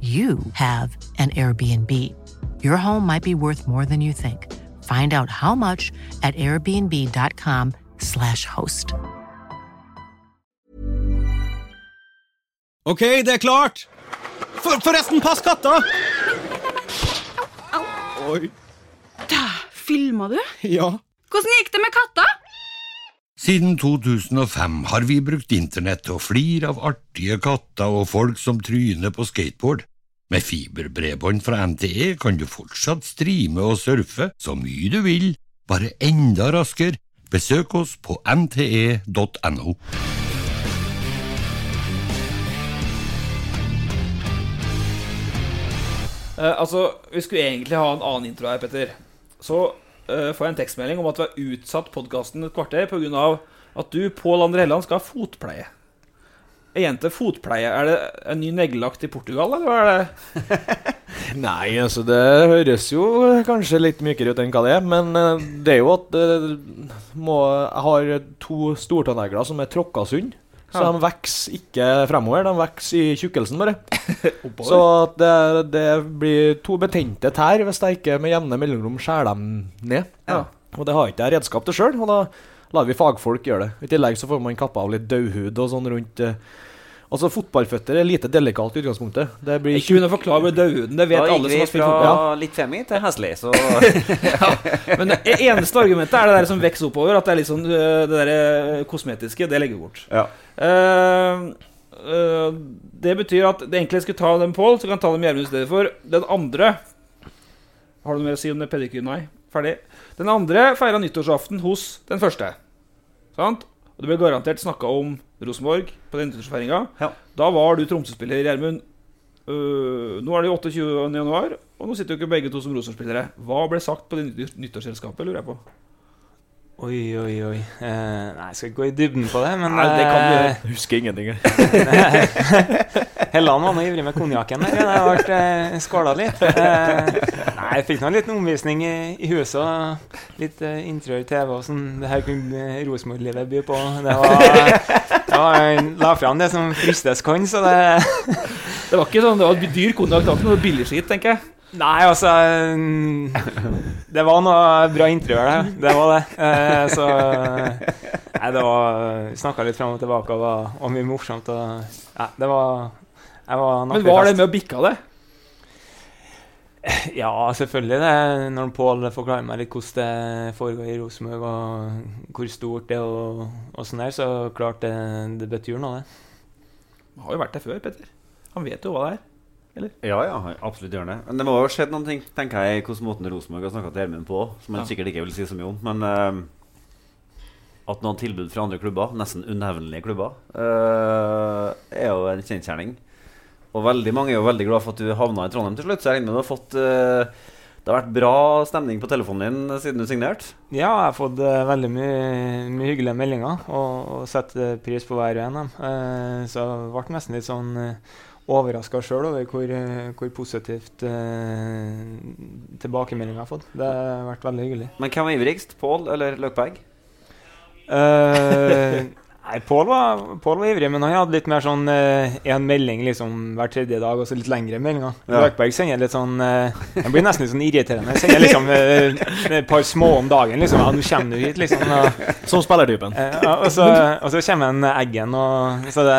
you have an Airbnb. Your home might be worth more than you think. Find out how much at airbnb.com/slash host. OK, det er klart! For, forresten, pass katta! Oi. Filma du? Ja. Hvordan gikk det med katta? Siden 2005 har vi brukt internett til å flire av artige katter og folk som tryner på skateboard. Med fiberbredbånd fra NTE kan du fortsatt streame og surfe så mye du vil, bare enda raskere. Besøk oss på nte.no. Eh, altså, Vi skulle egentlig ha en annen intro her, Petter. Så eh, får jeg en tekstmelding om at vi har utsatt podkasten et kvarter pga. at du, Pål André Helland, skal ha fotpleie. Er jente fotpleie? Er det en ny neglelagt i Portugal, eller hva er det? Nei, altså det høres jo kanskje litt mykere ut enn hva det er. Men eh, det er jo at eh, må, jeg har to stortannegler som er tråkka sund. Så Ja. de vokser ikke fremover, de vokser i tjukkelsen bare. så det, det blir to betente tær hvis jeg ikke med jevne mellomrom skjærer dem ned. Ja. Og det har ikke jeg redskap til sjøl, og da lar vi fagfolk gjøre det. I tillegg så får man kappa av litt dauhud og sånn rundt eh, Altså Fotballføtter er lite delikat i utgangspunktet. Det blir Ikke begynn å forklare dauden. Det vet Da alle som har spilt fotball. Da gikk vi fra litt femi til heslig, så Men det eneste argumentet er det der som vokser oppover. At det er litt sånn øh, det der øh, kosmetiske. Det legger vi bort. Ja. Uh, uh, det betyr at det egentlig skulle ta dem Pål, så kan ta dem Gjermund i stedet for. Den andre Har du noe mer å si om det pedikyr? Nei. Ferdig. Den andre feira nyttårsaften hos den første. Sant? Og det ble garantert snakka om Rosenborg på den nyttårsfeiringa. Ja. Da var du Tromsø-spiller, Gjermund. Uh, nå er det 28. januar, og nå sitter jo ikke begge to som Rosenborg-spillere. Hva ble sagt på det nyttårsselskapet, lurer jeg på? Oi, oi, oi. Uh, nei, jeg skal ikke gå i dybden på det, men Nei, det kan du eh, gjøre. Jeg husker ingenting. jeg. Helland var nå ivrig med konjakken der. Det ble uh, skåla litt. Uh, nei, jeg fikk nå en liten omvisning i, i huset. Og litt uh, interiør TV og sånn. Det her kunne Rosenborg-livet by på. Det var, det var Jeg la fram det som fristes kan, så det Det var ikke sånn, det var dyr konjakk, det var ikke noe billig skitt, tenker jeg. Nei, altså mm, Det var noe bra interiør der. Det var det. Eh, så Nei, det var Snakka litt fram og tilbake og var og mye morsomt. Og, ja, det var var Men var det med å bikke det? Ja, selvfølgelig. det Når Pål forklarer meg litt hvordan det foregår i Rosenborg, og hvor stort det er, og, og sånn der, så klart det, det betyr noe, det. Han har jo vært der før, Petter. Han vet jo hva det er. Ja, ja, absolutt gjør det. Men det må jo ha skjedd noen ting, tenker jeg, hvordan måten Rosenborg har snakka til Hermen på, som han Ja. sikkert ikke vil si så mye om. Men uh, at noen tilbud fra andre klubber, nesten unevnelige klubber, uh, er jo en kjensgjerning. Og veldig mange er jo veldig glad for at du havna i Trondheim til slutt. Så jeg regner med du har fått uh, Det har vært bra stemning på telefonen din siden du signerte. Ja, jeg har fått uh, veldig mye, mye hyggelige meldinger, og, og setter pris på hver og en av dem. Uh, så det ble nesten litt sånn uh, overraska sjøl over hvor, eh, hvor positivt eh, tilbakemeldinga jeg har fått. Det har vært veldig hyggelig. Men hvem var ivrigst? Pål eller Løkberg? Eh, Nei, Pål var, Pål var ivrig, men han hadde litt mer sånn én melding liksom hver tredje dag, og så litt lengre meldinger. Ja. Løkberg sender litt sånn eh, Jeg blir nesten litt sånn irriterende. Jeg Sender liksom eh, et par små om dagen. liksom, ja, 'Nå kommer du hit', liksom. Og, Som spillertypen. eh, ja, og, så, og så kommer en Eggen, og så det,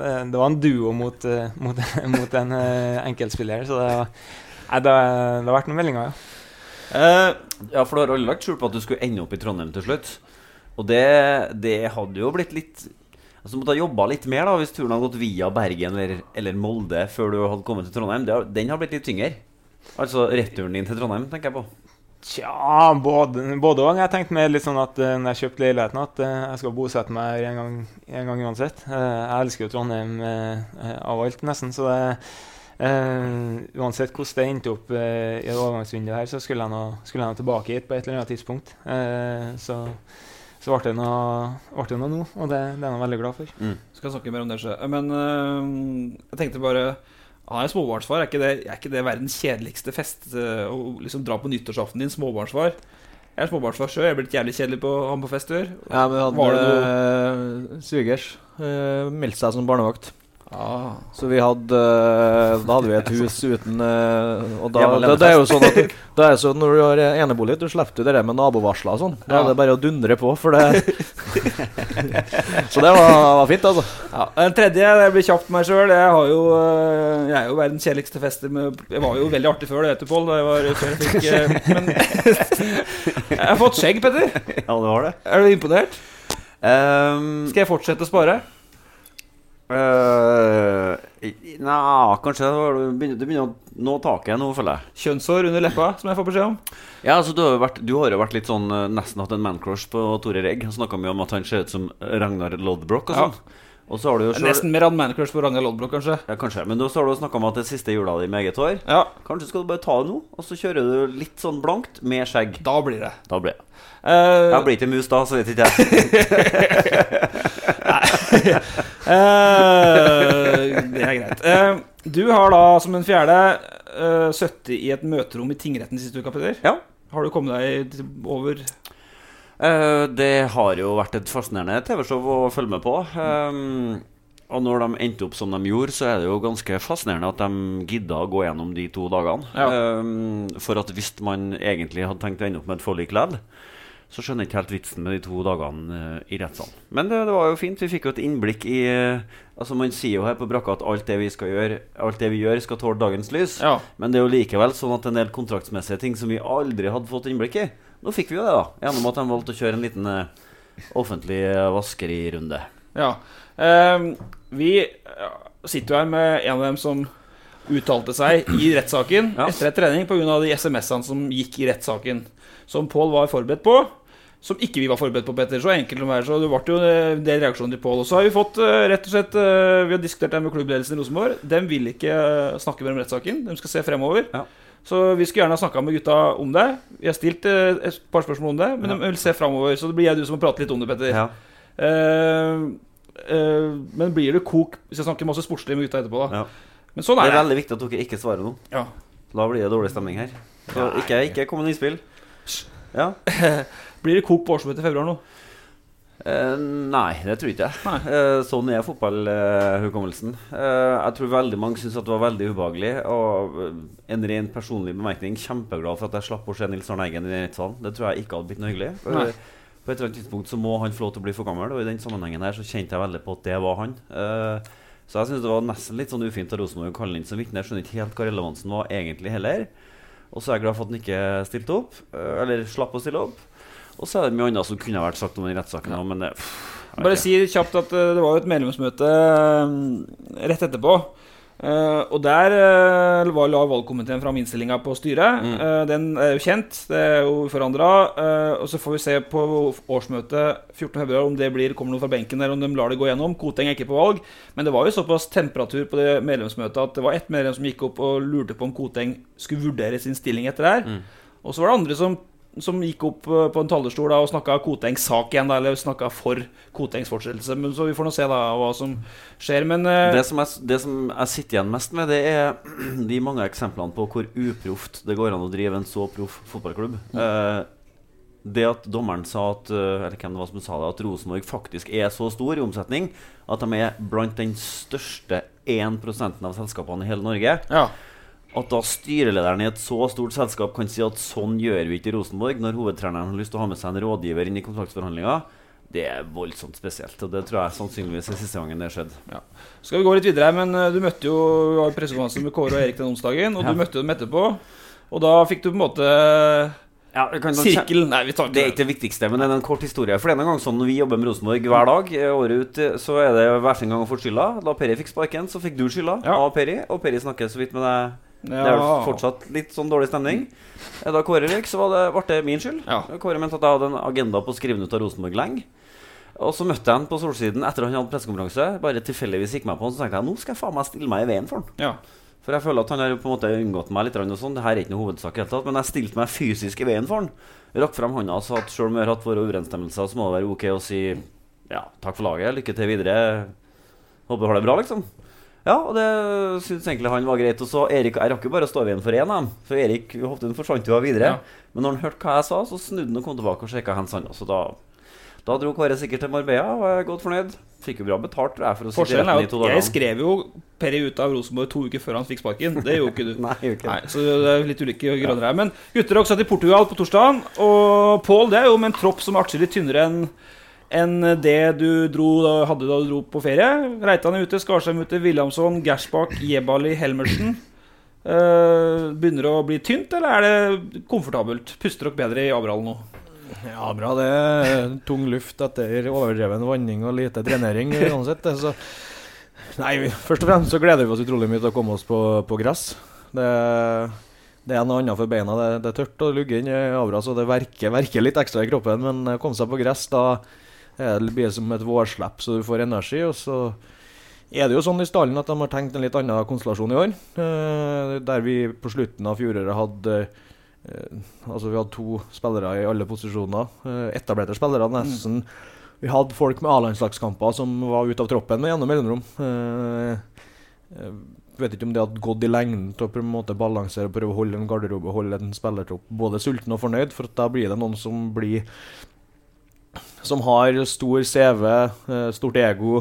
det, det var en duo mot, eh, mot, mot en eh, enkeltspiller. Så det, var- nei, det, det har vært noen meldinger, ja. Eh, ja, for du har aldri lagt skjul på at du skulle ende opp i Trondheim til slutt. Og det, det hadde jo blitt litt Altså Du måtte ha jobba litt mer da hvis turen hadde gått via Bergen eller, eller Molde før du hadde kommet til Trondheim. Har- den har blitt litt tyngre. Altså returen din til Trondheim, tenker jeg på. Tja, både, både og. Jeg tenkte meg litt sånn at uh, når jeg kjøpte leiligheten, at uh, jeg skal bosette meg her en gang, uansett. Uh, jeg elsker jo Trondheim av alt, nesten. Så det, uansett hvordan det endte opp i overgangsvinduet her, så skulle jeg nå, skulle jeg nå tilbake hit på et eller annet tidspunkt. Så, så ble det noe, ble det noe nå, og det, det er jeg veldig glad for. Skal snakke mer om det. Men øh, jeg tenkte bare Han er småbarnsfar. Er ikke det, er ikke det verdens kjedeligste fest? øh, å liksom dra på nyttårsaften din småbarnsfar? Jeg er småbarnsfar sjøl. Jeg er blitt jævlig kjedelig på han på fest før. Ja, men vi Var det hadde noe eh, svigers uh, meldte seg som barnevakt. Ah. Så vi hadde eh, Da hadde vi et hus uten eh, Og da, det, det er jo sånn at det er sånn Når du har enebolig, du slipper du det med nabovarsler og sånn. Da er det bare å dundre på, for det Så det var, var fint, altså. Ja, Den tredje, det blir kjapt meg sjøl. Jeg, har jo, øh, jeg er jo verdens kjedeligste fester. Med, jeg var jo veldig artig før, det vet du, Pål. Men jeg har fått skjegg, Petter. Ja, det var det. Er du imponert? Um, Skal jeg fortsette å spare? Uh, nei, kanskje du begynner, begynner å nå taket nå, føler jeg. Kjønnshår under leppa, som jeg får beskjed om. Ja, altså Du har vært, du har jo vært litt sånn eh, nesten hatt en mancrush på Tore Regg. Han snakka mye om at han ser ut som Ragnar Lodbrok og Ja. sånn. Og så har du jo selv, Nesten mer man-crush på Ragnar Lodbrok, kanskje. Ja, kanskje. Men så har du snakka om at det siste jula di med eget hår. Ja, Kanskje skal du bare ta det nå, og så kjører du litt sånn blankt med skjegg. da blir det. Da blir det. Uh... Jeg blir ikke mus da, så vet ikke jeg. Eh, det er greit. Eh, du har da som en fjerde uh, sittet i et møterom i tingretten siste uka, Petter. Ja. Har du kommet deg over det har jo vært et fascinerende TV-show å følge med på. Um, og når de endte opp som de gjorde, så er det jo ganske fascinerende at de gidda å gå gjennom de to dagene. Ja. Um, for at hvis man egentlig hadde tenkt å ende opp med et forlik likevel, så skjønner jeg ikke helt vitsen med de to dagene eh, i rettssalen. Men det, det var jo fint. Vi fikk jo et innblikk i eh, Altså Man sier jo her på brakka at alt det vi skal gjøre Alt det vi gjør, skal tåle dagens lys. Ja. Men det er jo likevel sånn at en del kontraktsmessige ting som vi aldri hadde fått innblikk i Nå fikk vi jo det, da. Gjennom at de valgte å kjøre en liten eh, offentlig vaskerirunde. Ja. Eh, vi sitter jo her med en av dem som uttalte seg i rettssaken Ja. etter et trening pga. de SMS-ene som gikk i rettssaken. Som Pål var forberedt på. Som ikke vi var forberedt på, Petter. Så enkelt som det er. Så det ble jo en del reaksjoner til Pål. Og så har vi fått eh, rett og slett eh, Vi har diskutert det med klubbledelsen i Rosenborg. De vil ikke eh, snakke mer om rettssaken. De skal se fremover. Ja. Så vi skulle gjerne ha snakka med gutta om det. Vi har stilt eh, et par spørsmål om det, men Ja. de vil se fremover. Så det blir jeg du som må prate litt om det, Petter. Ja. Uh, uh, men blir det kok hvis jeg snakker masse sportslig med gutta etterpå, da? Ja. Men sånn er Det Det er veldig viktig at dere ikke svarer noe. Ja. Da blir det dårlig stemning her. Så ikke, ikke kom med innspill. Ja. Blir det kok på årsmøtet i februar nå? Eh, nei, det tror jeg. ikke. Eh, sånn er fotballhukommelsen. Eh, jeg tror veldig mange syns det var veldig ubehagelig. Og eh, en ren personlig bemerkning. Kjempeglad for at jeg slapp å se Nils Arne Eggen i rettssalen. Det tror jeg ikke hadde blitt noe hyggelig. Nei. Eh, På et eller annet tidspunkt så må han få lov til å bli for gammel, og i den sammenhengen her så kjente jeg veldig på at det var han. Så jeg syns det var nesten litt sånn ufint av Rosenborg å kalle han inn som vitne. Jeg skjønner ikke helt hva relevansen var egentlig heller. Og så er jeg glad for at han ikke stilte opp, eller slapp å stille opp. Og så er det mye annet som kunne vært sagt om den rettssaken òg, men det pff, jeg Bare si kjapt at eh, det var jo et medlemsmøte eh, rett etterpå. Uh, og der uh, var la valgkomiteen fram innstillinga på styret. Mm. Uh, den er jo kjent, det er jo uforandra. og så får vi se på årsmøtet 14.2 om det blir, kommer noe fra benken eller om de lar det gå gjennom. Koteng er ikke på valg. Men det var jo såpass temperatur på det medlemsmøtet at det var ett medlem som gikk opp og lurte på om Koteng skulle vurdere sin stilling etter det her. Mm. Og så var det andre som, som gikk opp eh, på en talerstol da, og snakka Kotengs sak igjen, da, eller snakka for Kotengs fortsettelse. Men, så vi får nå se da hva som skjer. Men uh... Det som, jeg, det som jeg sitter igjen mest med, det er de mange eksemplene på hvor uproft det går an å drive en så proff fotballklubb. Eh, Det at dommeren sa at Eller hvem det var som sa det At Rosenborg faktisk er så stor i omsetning at de er blant den største 1% av selskapene i hele Norge. At da styrelederen i et så stort selskap kan si at sånn gjør vi ikke i Rosenborg, når hovedtreneren har lyst til å ha med seg en rådgiver inn i kontraktsforhandlinga, det er voldsomt spesielt. Og det tror jeg sannsynligvis er siste gangen det har skjedd. Skal vi gå litt videre her, men eh, du møtte jo du var pressekonferanse med Kåre og Erik den onsdagen, og Ja. du møtte dem etterpå. Og da fikk du på en måte Sirkelen Nei, vi tar Det er ikke det viktigste, men det er en kort historie. For det er en gang sånn Når vi jobber med Rosenborg hver dag, eh, året ut, eh, så er det hver sin gang å få skylda. Da Peri fikk sparken, så fikk du skylda av Peri, og Peri snakker så vidt med deg. Det er vel fortsatt litt sånn dårlig stemning. Eh, Da Kåre røyk, så var det, ble det min skyld. Kåre mente at jeg hadde en agenda på å skrive den ut av Rosenborg lenge. Og så møtte jeg han på Solsiden etter han hadde pressekonferanse. Bare tilfeldigvis gikk meg på han, så tenkte jeg nå skal jeg faen meg stille meg i veien for han. Ja. For jeg føler at han har på en måte unngått meg litt. Og sånn. Det her er ikke noe hovedsak, i hele tatt, men jeg stilte meg fysisk i veien for han. Rakk fram hånda og sa at selv om vi har hatt våre uoverensstemmelser, så må det være ok å si ja, takk for laget, lykke til videre. Håper du har det bra, liksom. Ja, og det syns egentlig han var greit. Og så Erik Jeg rakk jo bare å stå i veien for én. For Erik Hoftun forsvant jo videre. Ja. Men når han hørte hva jeg sa, så snudde han og kom tilbake og sjekka hands on. Så da, da dro Kåre sikkert til Marbella og er godt fornøyd. Fikk jo bra betalt, jeg, for å Forskjellen er jo at jeg skrev jo Perry ut av Rosenborg to uker før han fikk sparken. Det gjorde ikke du. Nei, ikke det. så det er litt ulike grader her. Men gutter er også til Portugal på torsdag. Og Pål, det er jo med en tropp som er atskillig tynnere enn enn det du dro, hadde da du dro på ferie. Reitan er ute, Skarsheim ute, Williamson, Gersbakk, Jebali, Helmersen. Uh, begynner det å bli tynt, eller er det komfortabelt? Puster dere bedre i Abrahallen nå? Ja, bra. Det er tung luft etter overdreven vanning og lite trenering uansett. Så Nei, først og fremst så gleder vi oss utrolig mye til å komme oss på, på gress. Det, det er noe annet for beina. Det, det er tørt å lugge inn i Abra, så det verker, verker litt ekstra i kroppen. Men å komme seg på gress, da det blir som et vårslepp, så du får energi. Og så er det jo sånn i stallen at de har tenkt en litt annen konstellasjon i år. Eh, der vi på slutten av fjoråret hadde eh, Altså Vi hadde to spillere i alle posisjoner. eh, etablerte spillere, nesten. Vi hadde folk med A-landslagskamper som var ute av troppen med gjennom mellomrom. Eh, jeg vet ikke om det hadde gått i lengden til å på en måte balansere og prøve å holde en garderobe holde en spillertropp både sulten og fornøyd, for da blir det noen som blir Som har stor CV, eh, stort ego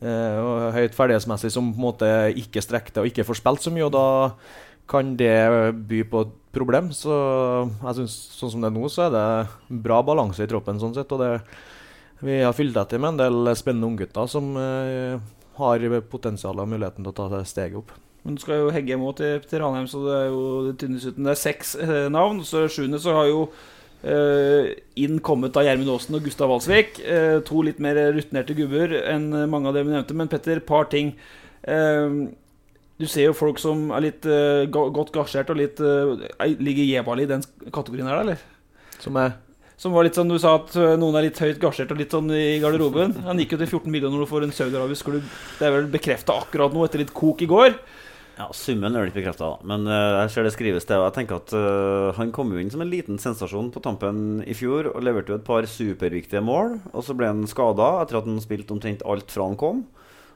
eh, og høyt ferdighetsmessig, som på en måte ikke strekker til og ikke får spilt så mye. og da kan det by på et problem. Så jeg synes, sånn som det er nå, så er det bra balanse i troppen. sånn sett, og det, Vi har fylt etter med en del spennende unggutter som eh, har potensial og muligheten til å ta steget opp. Men du skal jo hegge imot til, til Ranheim, så det er jo det tynnes ut. Det er seks navn. Så sjuende så har jo inn kommet av Gjermund Aasen og Gustav Walsvik. Eh, to litt mer rutinerte gubber enn mange av dem vi nevnte. Men Petter, par ting. Eh, du ser jo folk som er litt eh, godt gasjert og litt eh, er- Ligger Jebali i den kategorien her, da, eller? Som er Som var litt sånn, Du sa at eh, noen er litt høyt gasjert og litt sånn i garderoben. Han gikk jo til 14 millioner for en saudiarabisk klubb. Det er vel bekrefta akkurat nå, etter litt kok i går. Ja, Summen er litt ikke bekrefta, men uh, jeg ser det skrives til. Og jeg tenker at uh, Han kom jo inn som en liten sensasjon på tampen i fjor og leverte jo et par superviktige mål. Og så ble han skada etter at han spilte omtrent alt fra han kom.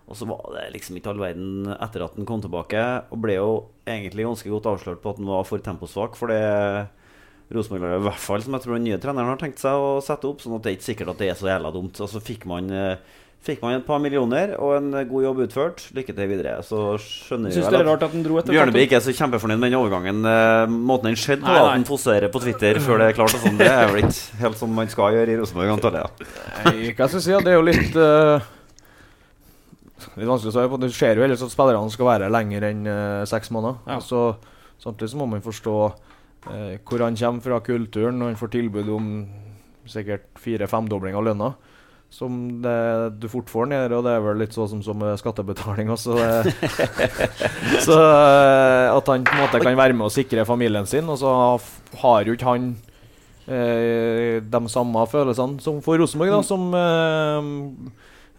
Og så var det liksom ikke all verden etter at han kom tilbake, og ble jo egentlig ganske godt avslørt på at han var for temposvak. For det Rosenborg-laget, i hvert fall, som jeg tror den nye treneren har tenkt seg å sette opp. Sånn at det er ikke sikkert at det er så jævla dumt. Og så fikk man eh, Fikk man et par millioner og en god jobb utført. Lykke til videre. Så skjønner vi er rart at han Bjørneby ikke er så kjempefornøyd med den overgangen. Eh, måten den skjedde på, at han poserer på Twitter før det er klart, og sånn, det er vel ikke helt som man skal gjøre i Rosenborg, antar jeg. Nei, hva skal jeg si? Det er jo litt uh, Litt vanskelig å si. på. Det skjer jo ellers at spillerne skal være lenger enn uh, seks måneder. Så, samtidig så må man forstå uh, hvor han kommer fra, kulturen, når han får tilbud om sikkert fire-femdobling av lønna. Som det, du fort får ned, og det er vel litt sånn som, som skattebetaling også. Så eh, at han på en måte kan være med og sikre familien sin, og så har jo ikke han eh, de samme følelsene som for Rosenborg, da, som eh,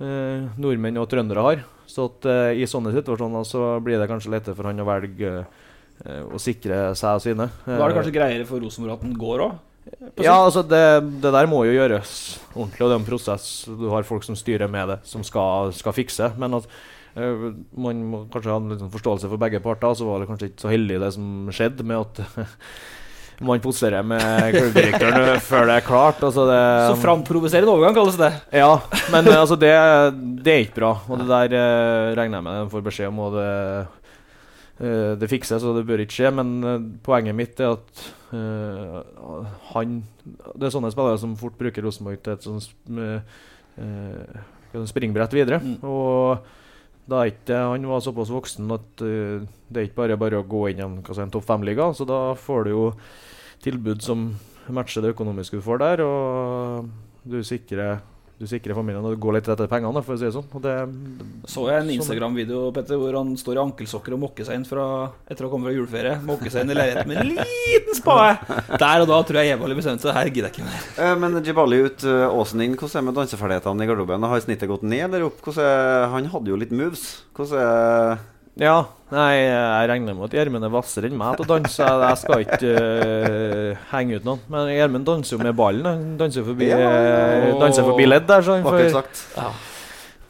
eh, nordmenn og trøndere har. Så at i sånne situasjoner så blir det kanskje lettere for han å velge å sikre seg og sine. Da er det kanskje greiere for Rosenborg at den går òg? Ja, altså det, det der må jo gjøres ordentlig, og det er en prosess. Du har folk som styrer med det, som skal, skal fikse. Men at uh, man må kanskje ha en liten forståelse for begge parter. Så var det kanskje ikke så heldig det som skjedde, med at man poserer med klubbdirektøren før det er klart. Altså det, Så framprovoserende overgang kalles det. Ja, men eh, altså det, det er ikke bra. Og det der uh, regner jeg med de får beskjed om, og det, eh, det fikses, og det bør ikke skje. Men eh, poenget mitt er at uh, han Det er sånne spillere som fort bruker Rosenborg til et sånt uh, springbrett videre. Og da ikke han var såpass voksen at uh, det er ikke bare bare å gå inn i en, si, en topp fem-liga. Så da får du jo tilbud som matcher det økonomiske du får der, og du sikrer, du sikrer familien og du går litt etter pengene, for å si det sånn. Og det, Så jeg en sånn- Instagram-video Petter, hvor han står i ankelsokker og mokker seg inn fra, etter å ha kommet fra juleferie. Mokker seg inn i leiligheten med en liten spade! Der og da tror jeg Evali bestemte seg. Her gidder jeg ikke mer. Eh, Men Jibali ut, eh, Åsen inn. Hvordan er det med danseferdighetene i garderoben? Har snittet gått ned eller opp? Er, han hadde jo litt moves. Hvordan er Ja, nei, jeg regner med at Gjermund er hvassere enn meg til å danse. Jeg skal ikke uh, henge ut noen. Men Gjermund danser jo med ballen. Han danser forbi, Ja, ja. danser forbi ledd der, så han Vakkert får, sagt. Ja.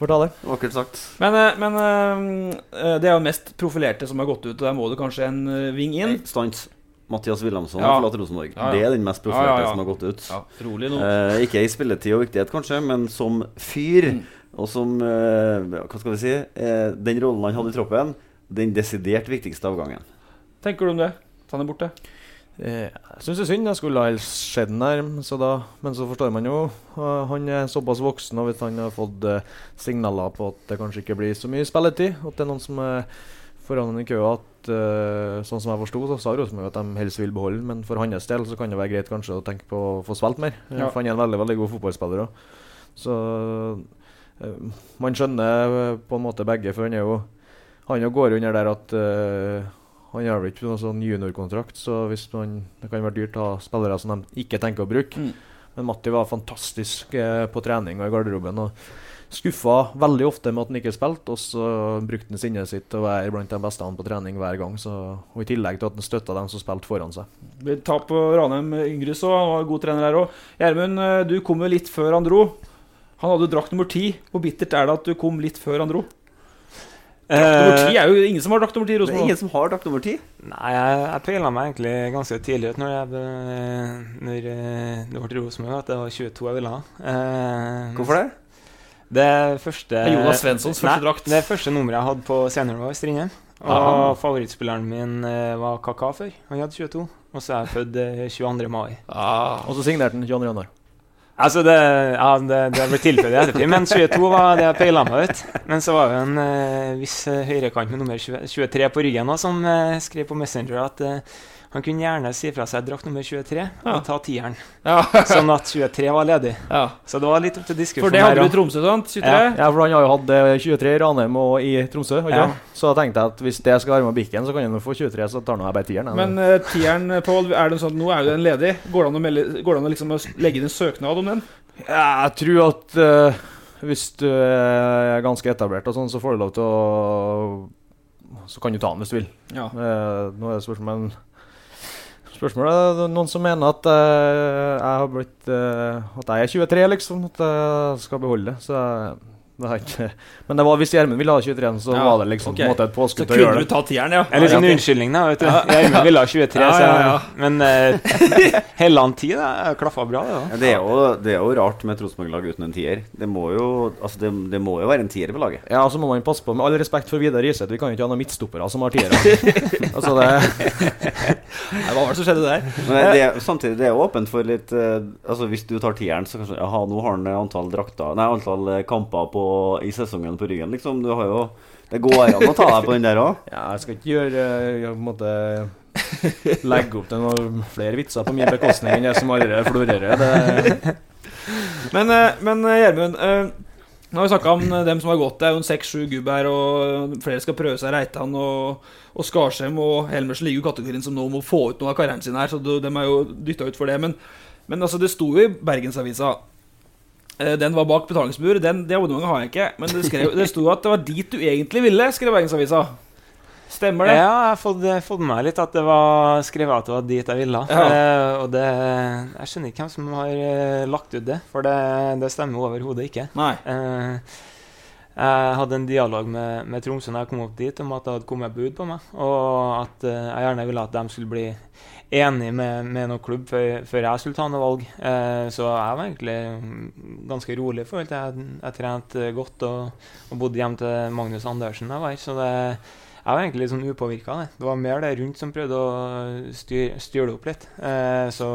ta det. Vakkert sagt. Men, eh, men uh, det er jo mest profilerte som har gått ut, og der må du kanskje en eh, ving inn. Stans. Mathias Wilhelmsson Ja. forlater Rosenborg. Ja, ja. Det er den mest profilerte Ja, ja, ja. som har gått ut. Ja, rolig nå. Eh, ikke i spilletid og viktighet, kanskje, men som fyr. Mm. Og som eh, Hva skal vi si? Eh, den rollen han hadde i troppen, den desidert viktigste avgangen. Tenker du om det? Ta den borte. Eh, Jeg syns det er synd. Jeg skulle ha sett den der. Så da, men så forstår man jo Han er såpass voksen, og hvis han har fått øh, signaler på at det kanskje ikke blir så mye spilletid, at det er noen som er foran han i køa at Sånn som jeg forsto, så sa Rosenborg at de helst vil beholde, men for hans del så kan det være greit kanskje å tenke på å få spilt mer. Eh, Ja. For han er en veldig veldig god fotballspiller òg. Så man skjønner på en måte begge, for han er jo Han jo går under der at uh, han har vel ikke noen sånn juniorkontrakt, så hvis man, det kan være dyrt å ha spillere som de ikke tenker å bruke. Mm. Men Matti var fantastisk uh, på trening og i garderoben. og Skuffa veldig ofte med at han ikke spilte, og så brukte han sinnet sitt til å være blant de beste han på trening hver gang. Så, og I tillegg til at han støtta dem som spilte foran seg. Vi Tap på Ranheim Yngres så, han var god trener her òg. Gjermund, eh, du kom jo litt før han dro. Han hadde jo drakt nummer ti. Hvor bittert er det at du kom litt før han dro? Drakt nummer ti er jo ingen som har drakt nummer ti i Rosenborg. ingen som har drakt nummer ti. Nei, jeg, jeg peila meg egentlig ganske tidlig ut når, jeg, når eh, det ble Rosenborg, at det var 22 jeg ville ha. Eh, Hvorfor det? Det første Jonas Svenssons første Nei, drakt. Det første nummeret jeg hadde på seniornivå var Strindheim. Og Aha. favorittspilleren min eh, var Kaka før. Han hadde 22. Og så er jeg født eh, 22. mai. Ah. Og så signerte han 22. januar. Altså, det, ja, det, det ble i ettertid, men 22 var det jeg peila meg ut. Men så var det en eh, viss eh, høyrekant med nummer 20, 23 på ryggen også, som eh, skrev på Messenger at eh, han kunne gjerne si fra seg drakt nummer 23 Ja. og ta tieren. Ja. Sånn at 23 var ledig. ja. Så det var litt opp til diskusjon. For det hadde her, du i Tromsø, sant? 23? Ja. Ja, for han har jo hatt eh, 23 i Ranheim og i Tromsø. Ja. Så da tenkte jeg at hvis det skal være med bikken, så kan han få 23, så tar han bare tieren. Men uh, tieren, Pål, er det sånn at nå er jo den ledig. Går det an å, melde, går det an å liksom legge inn en søknad om den? Ja, jeg tror at uh, hvis du er ganske etablert, og sånn, så får du lov til å Så kan du ta den hvis du vil. Ja. Eh, nå er det spørsmål men Spørsmålet er noen som mener at uh, jeg har blitt uh, At jeg er 23, liksom. At jeg skal beholde det. Så det Men det var, hvis Gjermund ville ha 23, så Ja, var det liksom okay. på en måte et Så påskudd til å kunne du det. ta tieren, ja. En liten Ja, ok. unnskyldning, da. vet du Gjermund ville ha 23, Ja, så ja, ja. Men uh, Helland 10 da, klaffa bra, det. da Ja, det, er jo, det er jo rart med et Rosenborg-lag uten en tier. Det må jo altså det, det må jo være en tier på laget. Ja, så må man passe på, med all respekt for Vidar Riseth, vi kan jo ikke ha noen midtstoppere som har tiere. altså det Hva var det som skjedde der? Men det, det, samtidig det er åpent for litt uh, Altså Hvis du tar tieren, så kanskje Jaha, nå har han antall drakter Nei, antall eh, kamper på, i sesongen på ryggen, liksom. Du har jo Det går an å ta deg på den der òg. Ja, jeg skal ikke gjøre eh, på en måte Legge opp til noen flere vitser på min bekostning enn det som allerede florerer. Men, eh, men eh, Gjermund, nå har vi snakka om dem som har gått. Det er jo en seks-sju gubb her, og flere skal prøve seg. Reitan og, og Skarsheim og Helmersen ligger jo i kategorien som nå må få ut noe av karrieren sin her, så de, er jo dytta ut for det. Men, men altså, det sto jo i Bergensavisa den var bak betalingsmur. Den, det abonnementet har jeg ikke. Men det, skrev, det sto at det var dit du egentlig ville, skrev Bergensavisa. Stemmer det? Ja, jeg har fått, fått med meg litt at det var skrevet at det var dit jeg ville. Ja. Eh, og det Jeg skjønner ikke hvem som har eh, lagt ut det, for det, det stemmer overhodet ikke. Nei. Eh, Jeg hadde en dialog med, med Tromsø når jeg kom opp dit, om at det hadde kommet bud på meg. Og at eh, jeg gjerne ville at de skulle bli enige med, med noen klubb før, før jeg skulle ta noe valg. Eh, så jeg var egentlig ganske rolig For jeg, jeg trente godt og, og bodde hjemme til Magnus Andersen jeg var. Så det, jeg var egentlig litt sånn upåvirka. Det. det var mer det rundt som prøvde å styre, styre det opp litt. Eh, så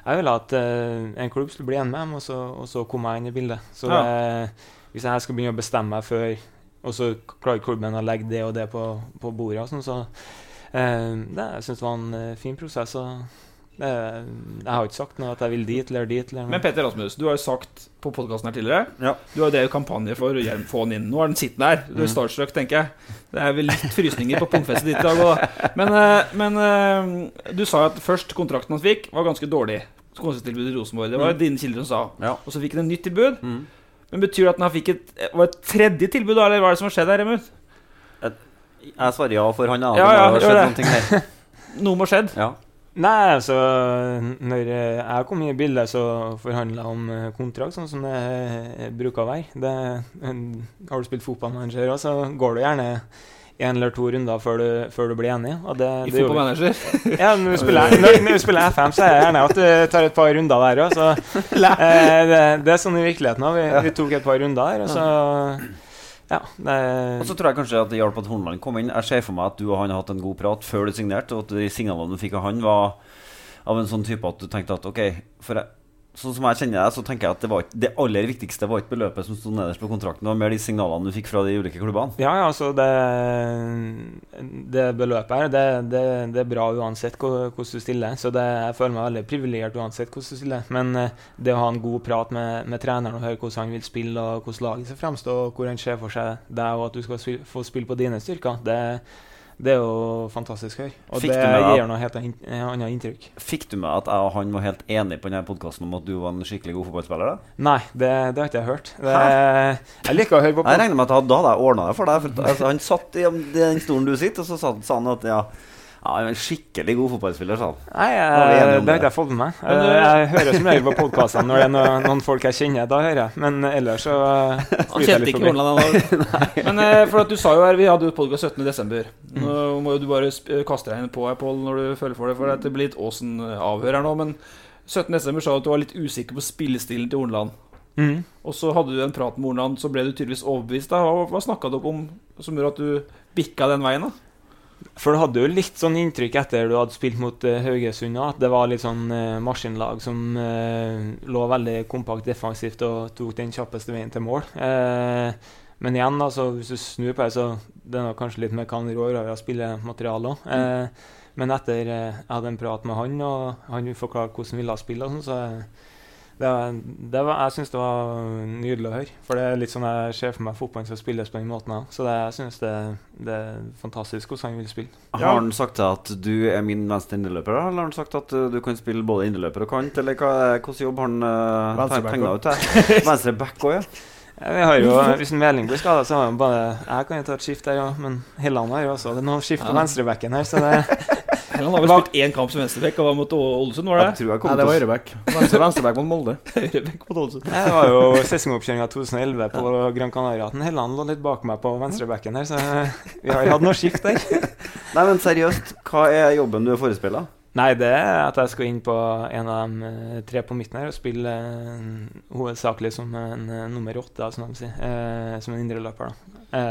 jeg ville at eh, en klubb skulle bli enig med dem, og så, og så kom jeg inn i bildet. Så Ja. det, hvis jeg skal begynne å bestemme meg før, og så klarer klubben å legge det og det på, på bordet, og sånn, så det, jeg syns det var en eh, fin prosess. Og det, jeg har ikke sagt noe at jeg vil dit eller dit. Eller noe. Men Petter Rasmus, du har jo sagt på podkasten her tidligere Ja. Du har jo drevet kampanje for å få han inn. Nå er den sittende her. Du er Mm. starstruck, tenker jeg. Det er vel litt frysninger på punktfestet ditt i dag òg. Men, eh, men eh, du sa at først kontrakten han fikk, var ganske dårlig. Konsetilbudet i Rosenborg. Det var Mm. dine kilder som sa. Ja. Og så fikk han et nytt tilbud. Mm. Men Betyr det at han fikk et, var et tredje tilbud, da, eller hva er det som har skjedd her? Emil? Jeg svarer ja for han, ja. Ja, Det må ha skjedd noen ting her. Noe må ha skjedd. Ja. Nei, altså Når eh, jeg kom inn i bildet, så forhandla jeg om eh, kontrakt, sånn som det eh, bruker å være. Har du spilt fotballmanager òg, så går du gjerne en eller to runder før du, før du blir enig. Og det, I fotballmanager. Ja, når du spiller, når, når du spiller FM, så er det gjerne at du tar et par runder der òg. Eh, det, det er sånn i virkeligheten òg. Vi, vi tok et par runder der, og så Ja. Det, Og så tror jeg kanskje at det hjalp at Hornland kom inn. Jeg ser for meg at du og han har hatt en god prat før du signerte, og at de signalene du fikk av han, var av en sånn type at du tenkte at OK for jeg, Sånn som jeg kjenner deg, så tenker jeg at det, var det aller viktigste var ikke beløpet som sto nederst på kontrakten, det var mer de signalene du fikk fra de ulike klubbene. Ja, ja, altså det, det beløpet her, det, det, det er bra uansett hvordan du stiller. Så jeg føler meg veldig privilegert uansett hvordan du stiller. Men eh, det å ha en god prat med, med treneren og høre hvordan han vil spille, og hvordan laget skal fremstå, og hvor han ser for seg deg, og at du skal spille, få spille på dine styrker, det, det er jo fantastisk høy. Og Fikk det gir noe helt annet annet inntrykk. Fikk du med at jeg og han var helt enige på denne podkasten om at du var en skikkelig god fotballspiller? da? Nei, det, det har ikke jeg hørt. Det, jeg liker å høre på Jeg regner med at da- hadde jeg ordna det for deg. For, altså, han satt i den stolen du sitter, og så sa han at ja, ja, er en skikkelig god fotballspiller, sa han. Nei, jeg, er det har jeg fått med meg. Men, Eh, eh, jeg hører som regel på podkastene når det er noen, noen folk jeg kjenner. Da hører jeg. Men ellers så eh, Han kjente ikke forbi. Hornland ennå. Men for at du sa jo her, vi hadde jo podkast 17.12. Nå må jo du bare kaste deg inn på her, Pål, når du føler for det. For det blir litt Åsen-avhør her nå. Men 17.12. sa du at du var litt usikker på spillestilen til Hornland. Mm. Og så hadde du en prat med Hornland, så ble du tydeligvis overbevist. da Hva, hva snakka dere om som gjorde at du bikka den veien? da? For du hadde jo litt sånn inntrykk etter du hadde spilt mot eh, Haugesund, at det var litt sånn uh, maskinlag som eh, lå veldig kompakt defensivt og tok den kjappeste veien til mål. Eh, men igjen, altså, hvis du snur på det, så det er kanskje litt mer kan råere spillemateriale òg. Eh, men etter jeg hadde en prat med han, og han forklarte hvordan han ville spille, og sånn, så det, var- det var, jeg syns det var nydelig å høre. For det er litt sånn jeg ser for meg fotballen skal spilles på den måten. Så det, jeg synes det, det er fantastisk hvordan han vil spille. Har han sagt at du er min venstre indreløper, eller har han sagt at uh, du kan spille både indreløper og kant? Eller hva, hvilken jobb har han uh, tegna ut til? Venstre back òg, ja. Ja, vi har jo, Hvis en Meling blir skada, så har jo bare Jeg kan jo ta et skift der òg, men Helland har jo også det er noe skift på Ja. venstrebacken her, så det Helland har vel spilt én kamp som venstrebekk, og var mot Ålesund, var Jeg det? tror jeg Nei, det var å. Venstre, venstreback mot Molde. Høyrebekk mot Ålesund. Ja, Det var jo sesongoppkjøringa 2011 på Gran Canaria. Helland lå litt bak meg på venstrebacken her, så vi har jo hatt noe skift der. Nei, men seriøst, hva er jobben du er forespilla? Nei, det er at jeg skal inn på en av de eh, tre på midten her og spille uh, hovedsakelig som en uh, nummer åtte, som de sier. Uh, som en indreløper, da.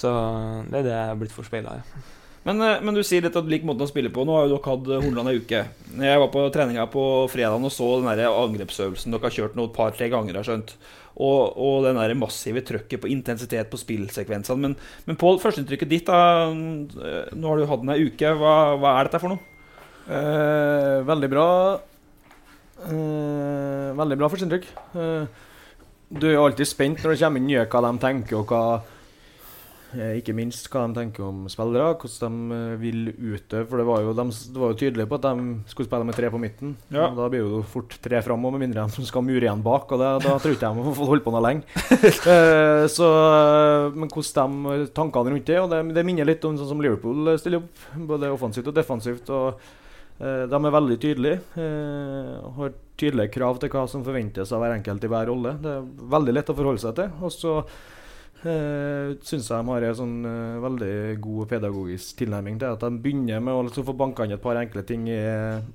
Så det er det jeg har blitt forspeila i. Men, eh, men du sier litt at lik måten å spille på. Nå har jo dere hatt Hornland ei uke. Jeg var på treninga på fredag og så den der angrepsøvelsen dere har kjørt nå et par-tre ganger. har skjønt Og, og den der massive trøkket på intensitet på spillsekvensene. Men, men Pål, førsteinntrykket ditt da Nå har du hatt den ei uke. Hva, hva er dette for noe? Eh, veldig bra. Eh, veldig bra førsteinntrykk. Eh, du er jo alltid spent når det kommer inn nye, hva de tenker, og hva eh, Ikke minst hva de tenker om spillere, hvordan de eh, vil utøve. For det var jo, de, det var jo tydelig på at de skulle spille med tre på midten. Ja. Og da blir det jo fort tre fram, med mindre de skal mure igjen bak. Og det, da tror ikke de får holde på noe lenge. Eh, så, eh, men hvordan de tankene rundt det, og det, det minner litt om sånn som Liverpool stiller opp, både offensivt og defensivt. og De er veldig tydelige. eh, har tydelige krav til hva som forventes av hver enkelt i hver rolle. Det er veldig lett å forholde seg til. Og så eh, Syns jeg de har en sånn eh, veldig god pedagogisk tilnærming til at de begynner med å liksom få banka inn et par enkle ting i,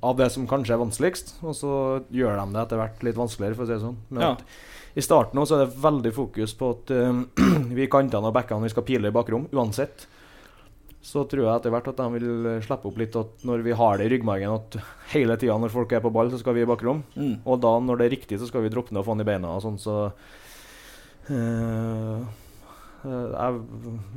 av det som kanskje er vanskeligst, og så gjør de det etter hvert litt vanskeligere, for å si det sånn. Men Ja. I starten også er det veldig fokus på at eh, vi kantene og bekkene vi skal pile i bakrom, uansett. Så tror jeg etter hvert at de vil eh, slippe opp litt at når vi har det i ryggmargen at hele tida når folk er på ball, så skal vi i bakrom. Mm. Og da, når det er riktig, så skal vi droppe ned og få han i beina og sånn, så eh, eh, er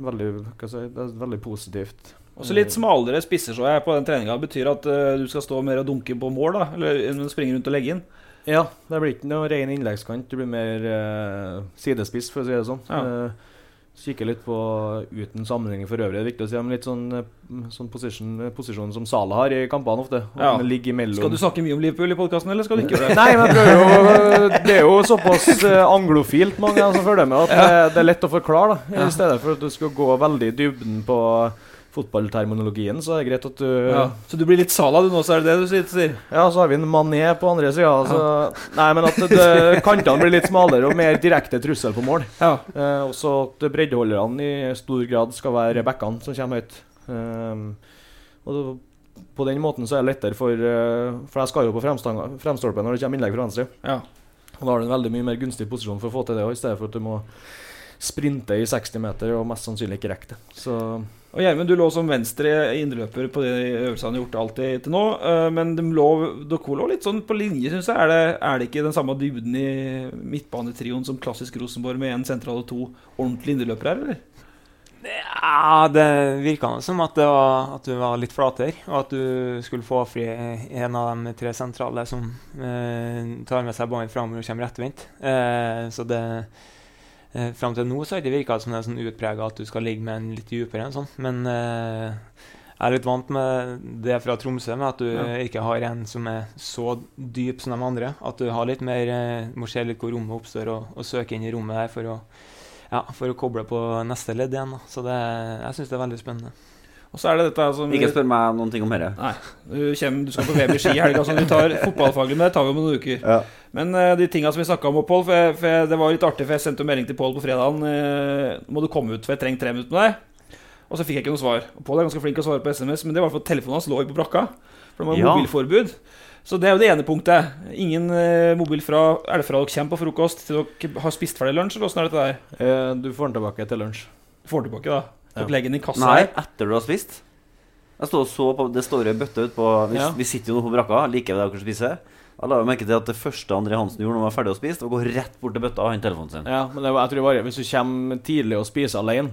veldig, si, Det er veldig positivt. Også litt smalere spisser så jeg på den treninga. Betyr at uh, du skal stå mer og dunke på mål, da? Eller springe rundt og legge inn? Ja, det blir ikke noe ren innleggskant. Det blir mer uh, sidespiss, for å si det sånn. Ja. Eh, kikke litt på uten sammenligning for øvrig, det er viktig å si, men litt sånn, eh, sånn position, posisjon som Salah har i kampene ofte. Ja. Skal du snakke mye om Liverpool i podkasten, eller skal du ikke det? Nei, men jo, det er jo såpass eh, anglofilt mange som følger med, at det, det er lett å forklare. da I stedet for at du skal gå veldig i dybden på fotballterminologien, så er det greit at du Ja. Så du blir litt Sala du nå, så er det det du sier-? Ja, så har vi en mané på andre sida. Så, nei, men at det, kantene blir litt smalere og mer direkte trussel på mål. Ja. Eh, også at breddeholderne i stor grad skal være backene som kommer høyt. Eh, og på den måten så er det lettere for eh, For jeg skal jo på fremstolpen når det kommer innlegg fra venstre. Ja. Og da har du en veldig mye mer gunstig posisjon for å få til det, i stedet for at du må sprinte i 60 meter og mest sannsynlig ikke rekke det. Så Og Gjermund, du lå som venstre indreløper på de øvelsene du har gjort alltid til nå. eh, Men de lå, dere lå litt sånn på linje, syns jeg. Er det, er det ikke den samme dybden i midtbanetrioen som klassisk Rosenborg, med én sentral og to ordentlige indreløpere her, eller? Ja, det virka som at, var, at du var litt flatere, og at du skulle få fri en av de tre sentrale som eh, tar med seg ballen framover og kommer rettvendt. Eh, så det eh, Fram til nå så har det virka som det er sånn utprega at du skal ligge med en litt dypere en sånn, men eh, jeg er litt vant med det fra Tromsø, med at du Ja. ikke har en som er så dyp som de andre. At du har litt mer eh, må se litt hvor rommet oppstår, og, og søke inn i rommet der for å ja, for å koble på neste ledd igjen. Da. Så det, jeg syns det er veldig spennende. Og så er det dette som Ikke spør meg noen ting om dette. Nei. Du, kommer, du skal på Weber ski i helga, så du tar fotballfaglig, men det tar vi om noen uker. Ja. Men uh, de tinga som vi snakka om, Pål, for, for det var litt artig, for jeg sendte melding til Pål på fredagen. Uh, må du komme ut, for jeg trenger tre minutter med deg. Og så fikk jeg ikke noe svar. Pål er ganske flink til å svare på SMS, men det var for at telefonen hans lå på brakka. For det var Ja. mobilforbud. Så det er jo det ene punktet. Ingen eh, mobil fra Er det fra dere kommer på frokost til dere har spist ferdig lunsj, eller åssen er dette der? eh, du får den tilbake til lunsj. Får den tilbake, da. Ja. Legger den i kassa Nei, her. etter du har spist. Jeg står og så på, Det står ei bøtte ute på vi, Ja. vi sitter jo nå på brakka, like ved der dere spiser. Jeg la jo merke til at det første André Hansen gjorde når han var ferdig å spise, var å gå rett bort til bøtta og hente telefonen sin. Ja, men det, jeg tror bare. Hvis du kommer tidlig og spiser alene,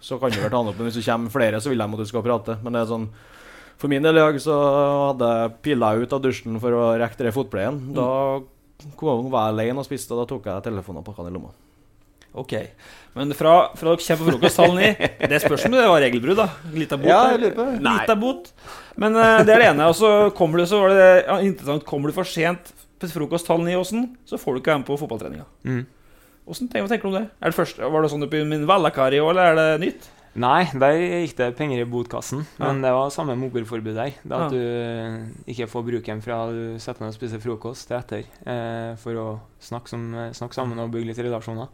så kan du vel ta den opp. Men hvis du kommer flere, så vil de at du skal prate. Men det er sånn For min del i dag så hadde jeg pilla ut av dusjen for å rekke det fotpleien. Da kom, var jeg alene og spiste, og da tok jeg telefonen og pakka den i lomma. Ok. Men fra, fra dere kommer på frokost halv ni Det spørs om det var regelbrudd, da. Lita bot. Ja, jeg lurer på det. Lita bot. Men eh, det er det ene. Og så kommer du så var det ja, interessant Kommer du for sent på frokost halv ni, Åsen, så får du ikke være med på fotballtreninga. Mm. Tenker, hva tenker du om det? Er det første, var det sånn i min Vallakari òg, eller er det nytt? Nei, der gikk det penger i botkassen. Ja. Men det var samme mobilforbud der. Det Ja. at du eh, ikke får bruke den fra du setter deg og spiser frokost til etter. Eh, for å snakke, som, snakke sammen og bygge litt relasjoner.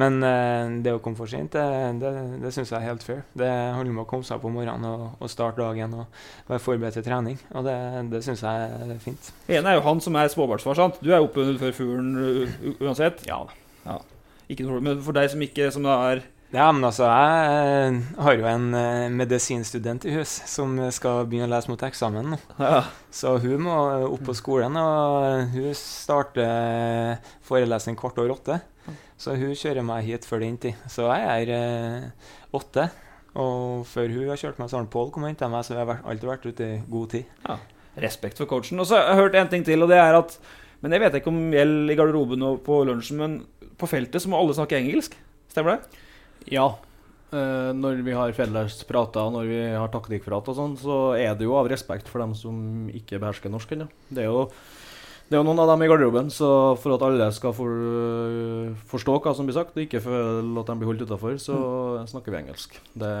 Men eh, det å komme for sent, det, det, det syns jeg er helt fair. Det handler om å komme seg opp om morgenen og, og starte dagen og være forberedt til trening. Og det, det syns jeg er fint. En er jo han som er småbarnsfar, sant? Du er oppe før fuglen uansett. Ja. ja. Ikke noe problem. Men for deg som ikke som er Ja, men altså, jeg eh, har jo en eh, medisinstudent i hus som skal begynne å lese mot eksamen nå. ja. Så hun må opp på skolen, og hun starter forelesning kvart over åtte. Så hun kjører meg hit før den tid. Så jeg er eh, åtte. Og før hun har kjørt meg, så har Pål kommet og henta meg, så vi har alltid vært ute i god tid. Ja, Respekt for coachen. Og så har jeg hørt en ting til, og det er at Men jeg vet ikke om gjelder i garderoben og på lunsjen, men på feltet så må alle snakke engelsk. Stemmer det? Ja. Eh, når vi har felles og når vi har taktikkprat og sånn, så er det jo av respekt for dem som ikke behersker norsk ennå. Det er jo det er jo noen av dem i garderoben, så for at alle skal for, forstå hva som blir sagt, og ikke føle at de blir holdt utafor, så snakker vi engelsk. Det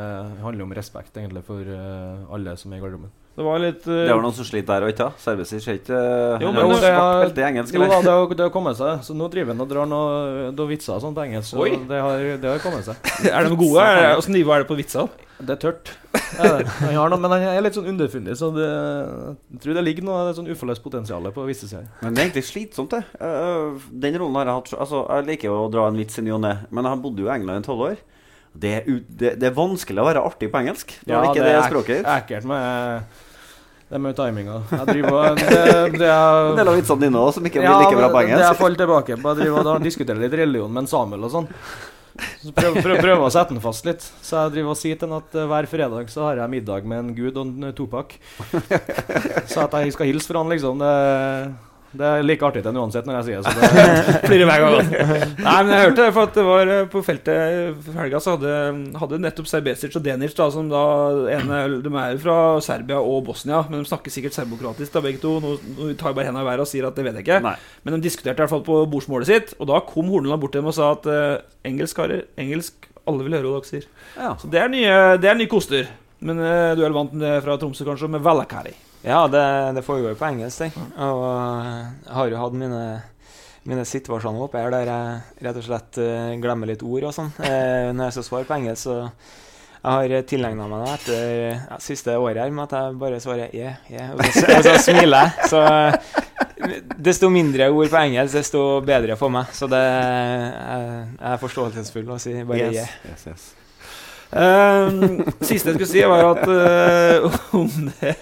handler om respekt egentlig for eh, alle som er i garderoben. Det var litt uh, Det var noen som sliter der òg, ikke sant? Services ser ikke Jo, men har det er- i engelsk, Jo da, eller? det har, det har kommet seg. Så nå driver han og drar noen noe vitser og sånt på engelsk. Så det har, det har kommet seg. Er de gode? Åssen nivå er det på vitsene? Det er tørt. Ja, det. Han har noe, men han er litt sånn underfundig, så det, jeg tror det ligger noe sånn uforløst potensial på visse sider. Men det er egentlig slitsomt, det. Uh, den rollen har jeg hatt Altså, jeg liker jo å dra en vits i ny og ne, men jeg bodde jo i England i tolv år. Det er, det, det er vanskelig å være artig på engelsk. Det er ikke det, er språket ditt. ekkelt med det med timinga. Jeg driver og det, det er, En del av vitsene dine også, som ikke Ja, blir like bra på engelsk. Det jeg faller tilbake på, jeg driver og diskuterer litt religion med en Samuel og sånn. Så prøver, prøver, prøver å sette den fast litt. Så jeg driver og sier til han at eh, hver fredag så har jeg middag med en gud og en topak. Så at jeg skal hilse fra han, liksom. Det, det er like artig til han uansett når jeg sier det. Så det Flirer hver gang. Nei, men jeg hørte det, for at det var eh, på feltet for helga så hadde, hadde nettopp Serbesic og Denic, da, som da ene De er fra Serbia og Bosnia, men de snakker sikkert serbokratisk, da, begge to. Nå, nå tar jeg bare hendene i været og sier at det vet jeg ikke. Nei. Men de diskuterte i hvert fall på bordsmålet sitt, og da kom Horneland bort til dem og sa at uh, engelsk, karer, engelsk Alle vil høre hva dere sier. Ja. Så det er nye, det er nye koster. Men uh, du er vant med det fra Tromsø, kanskje, med Valakari. Ja, det, det foregår på engelsk, det. Og eh, jeg har jo hatt mine, mine situasjoner oppe her der jeg rett og slett eh, glemmer litt ord og sånn eh, når jeg skal svare på engelsk. Så jeg har tilegna meg det etter ja, siste året her med at jeg bare svarer yeah, yeah, og så, og så smiler jeg. Så desto mindre ord på engelsk, desto bedre for meg. Så det jeg, jeg er forståelsesfull og sier bare yeah. Yes, yes. Ehm, siste jeg skulle si, var at uh, om det,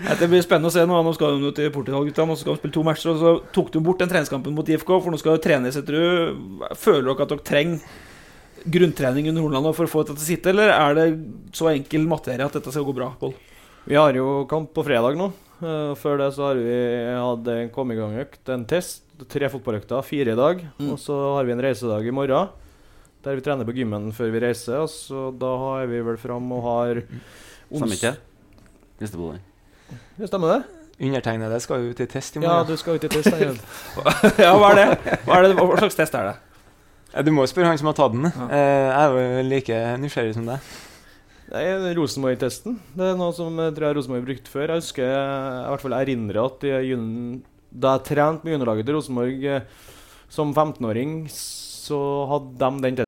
at det blir spennende å se nå. Nå skal de til Portugal, gutta. Nå skal de spille to matcher. Og så tok de bort den treningskampen mot IFK, for nå skal de trenes etter du. Føler dere at dere trenger grunntrening under Hornland for å få dette til å sitte, eller er det så enkel materie at dette skal gå bra? Paul? Vi har jo kamp på fredag nå. Eh, før det så har vi hatt en kom i gang-økt, en test. Tre fotballøkter, fire i dag. Mm. Og så har vi en reisedag i morgen. Der vi trener på gymmen før vi reiser. Og så da er vi vel fram og har Stemmer ikke? Den. Ja, stemmer det? Undertegnede skal jo til test i morgen. Ja, du skal ut i test. Ja, hva er det? Hva, er det? hva slags test er det? Ja, Du må jo spørre han som har tatt den. Ja. Eh, jeg er jo like nysgjerrig som deg. Det er Rosenborg-testen. Det er noe som jeg tror jeg Rosenborg brukte brukt før. Jeg husker i hvert fall erindrer at jeg, da jeg trente med juniorlaget til Rosenborg eh, som 15-åring, så hadde de den testen.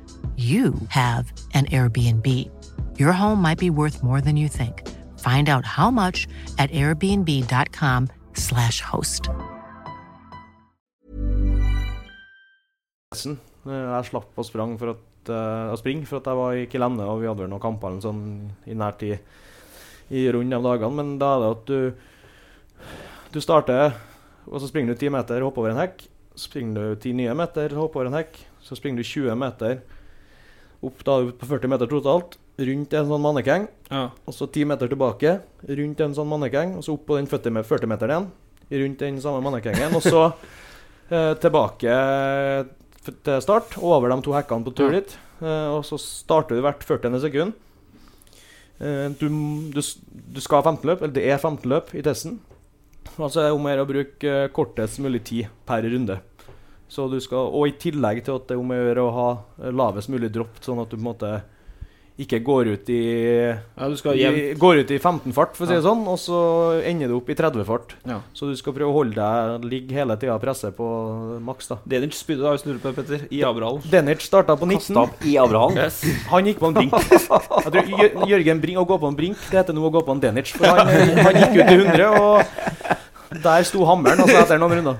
you have an Airbnb. Your home might be worth more than you think. Find out how much at airbnb.com/slash host. Eh, Jeg slapp og sprang for at, uh, å springe for at jeg var ikke lenge, og vi hadde vel noen kamper sånn i nær tid i rundt av dagene. Men da er det at du Du starter, og så springer du 10 meter, hopper over en hekk. Så springer du 10 nye meter, hopper over en hekk. Så springer du 20 meter, opp da på 40 meter totalt, rundt en sånn mannekeng. Ja. Og så 10 meter tilbake, rundt en sånn mannekeng, og så opp på den 40 me- 40-meteren igjen, rundt den samme mannekengen, og så eh, tilbake til start, over de to hekkene på tur dit, eh, og så starter du hvert 40. sekund. Eh, du, du, du skal ha 15 løp, eller det er 15 løp i testen. Altså er det om å gjøre å bruke eh, kortest mulig tid per runde. Så du skal, og i tillegg til at det er om å gjøre å ha lavest mulig dropp, sånn at du på en måte ikke går ut i, Ja, i. Går ut i 15-fart, for å si Ja. det sånn, og så ender du opp i 30-fart. Ja. Så du skal prøve å holde deg ligge hele tida og presse på maks. da Denic spydde da, hvis du lurer på Petter, i Abrahallen. Denic starta på 19. Kasta opp i Abraham. Yes. Han gikk på en brink. Jeg tror Jør- Jørgen Brink, Å gå på en brink, det heter nå å gå på en Denic. For han, han gikk ut i 100, og der sto hammeren altså etter noen runder.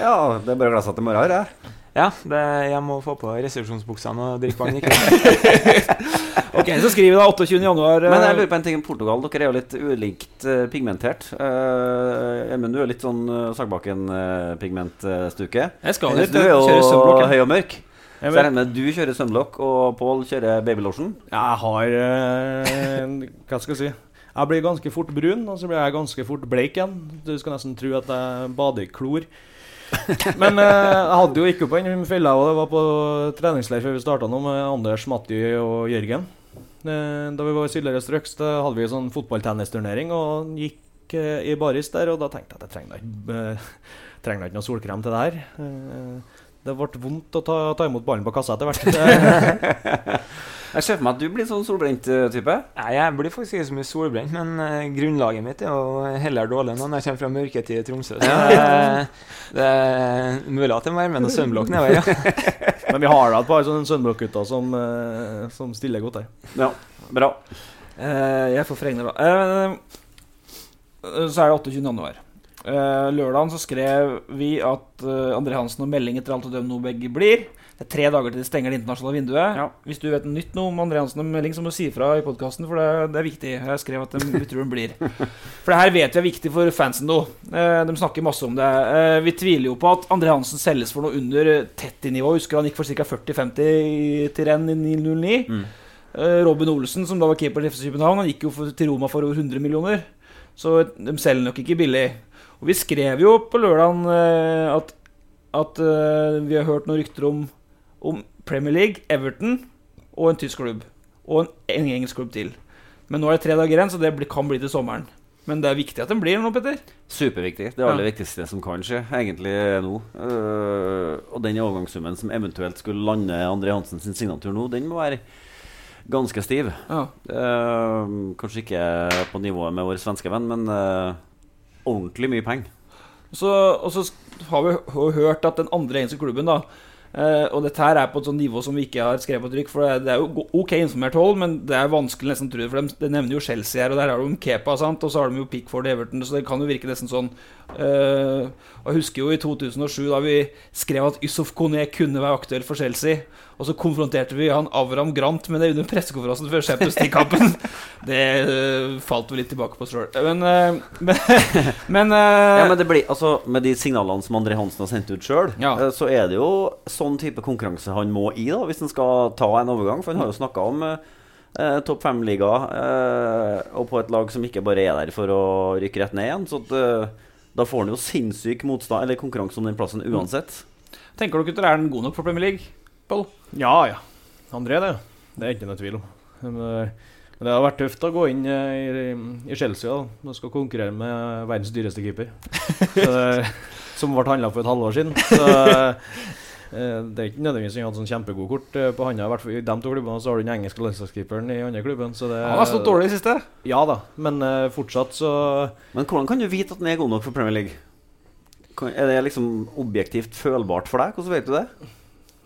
Ja, det er bare å glede til morgen. her, jeg. Ja, det, jeg må få på resepsjonsbuksene og drikke vann. Ok, så skriver vi da 28. januar. eh, Men jeg lurer på en ting om Portugal. Dere er jo litt ulikt eh, pigmentert. Uh, Emund, du er litt sånn uh, Sagbakken-pigmentstuke. Jeg skal litt, du er jo høy og mørk. Jeg Så jeg regner med at du kjører sunblock, og Pål kjører babylotion. Jeg har eh, Hva skal jeg si? Jeg blir ganske fort brun, og så blir jeg ganske fort bleik igjen. Du skal nesten tro at jeg bader i klor. Men eh, jeg hadde jo ikke på den fella, og det var på treningsleir før vi starta nå med Anders, Matti og Jørgen. Eh, da vi var i Syllerød Strøks, da hadde vi sånn fotballtennisturnering og gikk eh, i baris der, og da tenkte jeg at jeg trenger da ikke trenger ikke noe solkrem til det her. Det ble vondt å ta, ta imot ballen på kassa etter hvert. Jeg ser for meg at du blir sånn solbrent eh, type. Nei, jeg blir faktisk ikke så mye solbrent, men eh, grunnlaget mitt er jo heller dårlig nå når jeg kommer fra mørketid i Tromsø. Så det, det er mulig at det må være med noe sunblock nedover, ja. Men vi har da et par sånne Sunblock-gutter som, eh, som stiller godt der. Ja, bra. Eh, jeg får fregne da. Eh, så er det 28. januar. Uh, lørdagen så skrev vi at uh, André Hansen og Melding etter alt å dømme noe begge blir. Det er tre dager til de stenger det internasjonale vinduet. Hvis du vet noe nytt noe om André Hansen og Melding, så må du si ifra i podkasten, for det, det er viktig. Jeg skrev at de, vi tror de blir. For det her vet vi er viktig for fansen nå. Eh, de snakker masse om det. Eh, vi tviler jo på at André Hansen selges for noe under Tetti-nivå. Husker han gikk for ca. 40-50 til renn i 909. Mm. Robin Olsen, som da var keeper til FC København, han gikk jo til Roma for over 100 millioner. Så de selger nok ikke billig. Og vi skrev jo på lørdagen eh, at, at eh, vi har hørt noen rykter om, om Premier League, Everton og en tysk klubb. Og en, en engelsk klubb til. Men nå er det tre dager igjen, så det kan bli til sommeren. Men det er viktig at den blir nå, Petter. Superviktig. Det aller viktigste som kan skje, egentlig nå. Uh, og den overgangssummen som eventuelt skulle lande André sin signatur nå, den må være ganske stiv. Ja. Uh, kanskje ikke på nivået med vår svenske venn, men uh, ordentlig mye penger. Og så har vi hørt at den andre engelske klubben da eh, Og dette her er på et sånt nivå som vi ikke har skrevet på trykk. For det, er jo ok informert hold, men det er vanskelig nesten å tro det. For de, de nevner jo Chelsea her, og der har de Kepa, sant? og så har de jo Pickford Everton. Så det kan jo virke nesten sånn. uh, jeg husker jo i 2007, da vi skrev at Yusuf Kone kunne være aktuell for Chelsea. Og så konfronterte vi han Avram Grant med det under pressekonferansen før Champions League-kampen. Det eh, falt vi litt tilbake på sjøl. Men, eh, men, men, eh, Ja, men det blir, altså, Med de signalene som André Hansen har sendt ut sjøl, så er det jo sånn type konkurranse han må i da hvis han skal ta en overgang. For han har jo snakka om eh, topp fem-liga, eh, og på et lag som ikke bare er der for å rykke rett ned igjen. Så at, eh, da får han jo sinnssyk motstand Eller konkurranse om den plassen uansett. Tenker du det er den god nok for Premier League? Pål? Ja, ja. André, det. Det er ikke noe tvil om. Men, eh, men det har vært tøft å gå inn eh, i, i Chelsea da. og skal konkurrere med verdens dyreste keeper. Så, det- som ble handla for et halvår siden. Så eh, det er ikke nødvendigvis han hadde sånn kjempegod kort eh, på handa. I hvert fall I de to klubbene så har du den engelske landslagskeeperen i andre klubben. Så det, Han har stått dårlig i siste. Ja da, men eh, fortsatt så Men hvordan kan du vite at den er god nok for Premier League? Er det liksom objektivt følbart for deg? Hvordan vet du det?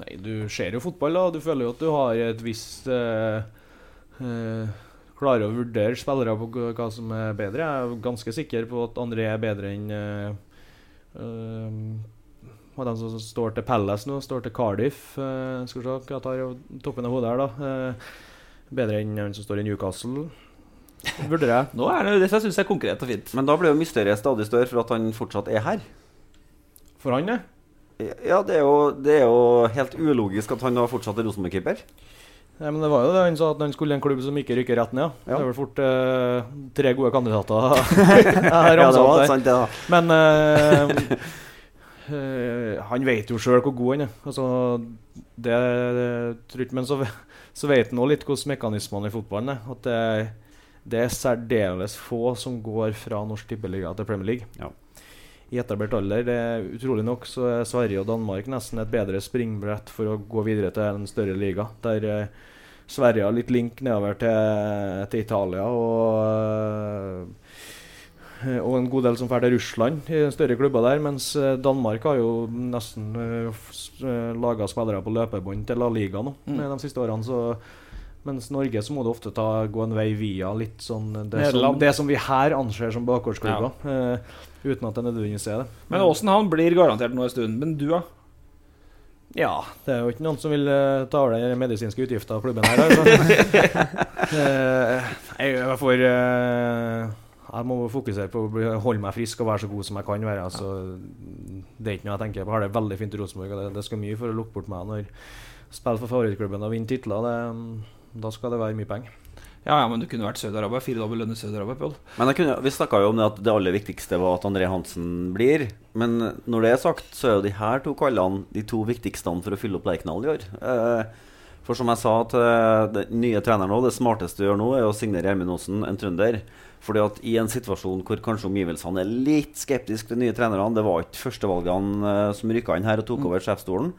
Nei, du ser jo fotball, da. Du føler jo at du har et visst eh, eh, Klarer å vurdere spillere på hva som er bedre. Jeg er ganske sikker på at André er bedre enn eh, eh, av som står til Palace nå, står til Cardiff. eh, skal vi se hva jeg tar toppen av hodet her, da. Eh, bedre enn han som står i Newcastle. Burde jeg. Nå er det, det syns jeg er konkret og fint. Men da blir jo mysteriet stadig større for at han fortsatt er her. For han, ja. Ja, det er jo, det er jo helt ulogisk at han har fortsatt er Rosenborg-keeper. Nei, men det var jo det han sa, at han skulle i en klubb som ikke rykker rett ned. Det er vel fort eh, tre gode kandidater. her. Ja, det var sant, det da. Men eh, eh, han vet jo sjøl hvor god han er. Altså, det, det Men så, så vet han òg litt hvordan mekanismene i fotballen er. At det, det er særdeles få som går fra Norsk Tippeliga til Premier League. Ja. I etablert alder. Det Utrolig nok så er Sverige og Danmark nesten et bedre springbrett for å gå videre til en større liga. Der eh, Sverige har litt link nedover til, til Italia. og eh, og en god del som drar til Russland i større klubber der. Mens eh, Danmark har jo nesten uh, laga spillere på løpebånd til La Liga nå Mm. de siste årene. Så, mens Norge så må du ofte ta, gå en vei via litt sånn det, som, det som vi her anser som bakgårdsklubber. eh, uten at jeg nødvendigvis er det. Men Åsen han blir garantert nå en stund. Men du, da? Ja, det er jo ikke noen som vil eh, ta over de medisinske utgifter av klubben her. Altså. Eh, jeg, jeg får eh, Jeg må fokusere på å holde meg frisk og være så god som jeg kan være. Altså, Det er ikke noe jeg tenker på. Jeg har det veldig fint i Rosenborg, og det, det skal mye for å lukke bort meg når jeg spiller for favorittklubben og vinner titler. Det, da skal det være mye penger. Ja, ja, men du kunne vært Saudi-Arabia. Firedobbel lønn i Saudi-Arabia. Men kunne, Vi snakka jo om det at det aller viktigste var at André Hansen blir. Men når det er sagt, så er jo de her to kallene de to viktigste for å fylle opp Lerkendal i år. Eh, for som jeg sa til den nye treneren nå, det smarteste du gjør nå, er å signere Gjermund Aasen, en trønder. Fordi at i en situasjon hvor kanskje omgivelsene er litt skeptiske til nye trenerne, det var ikke førstevalgene eh, som rykka inn her og tok over sjefsstolen,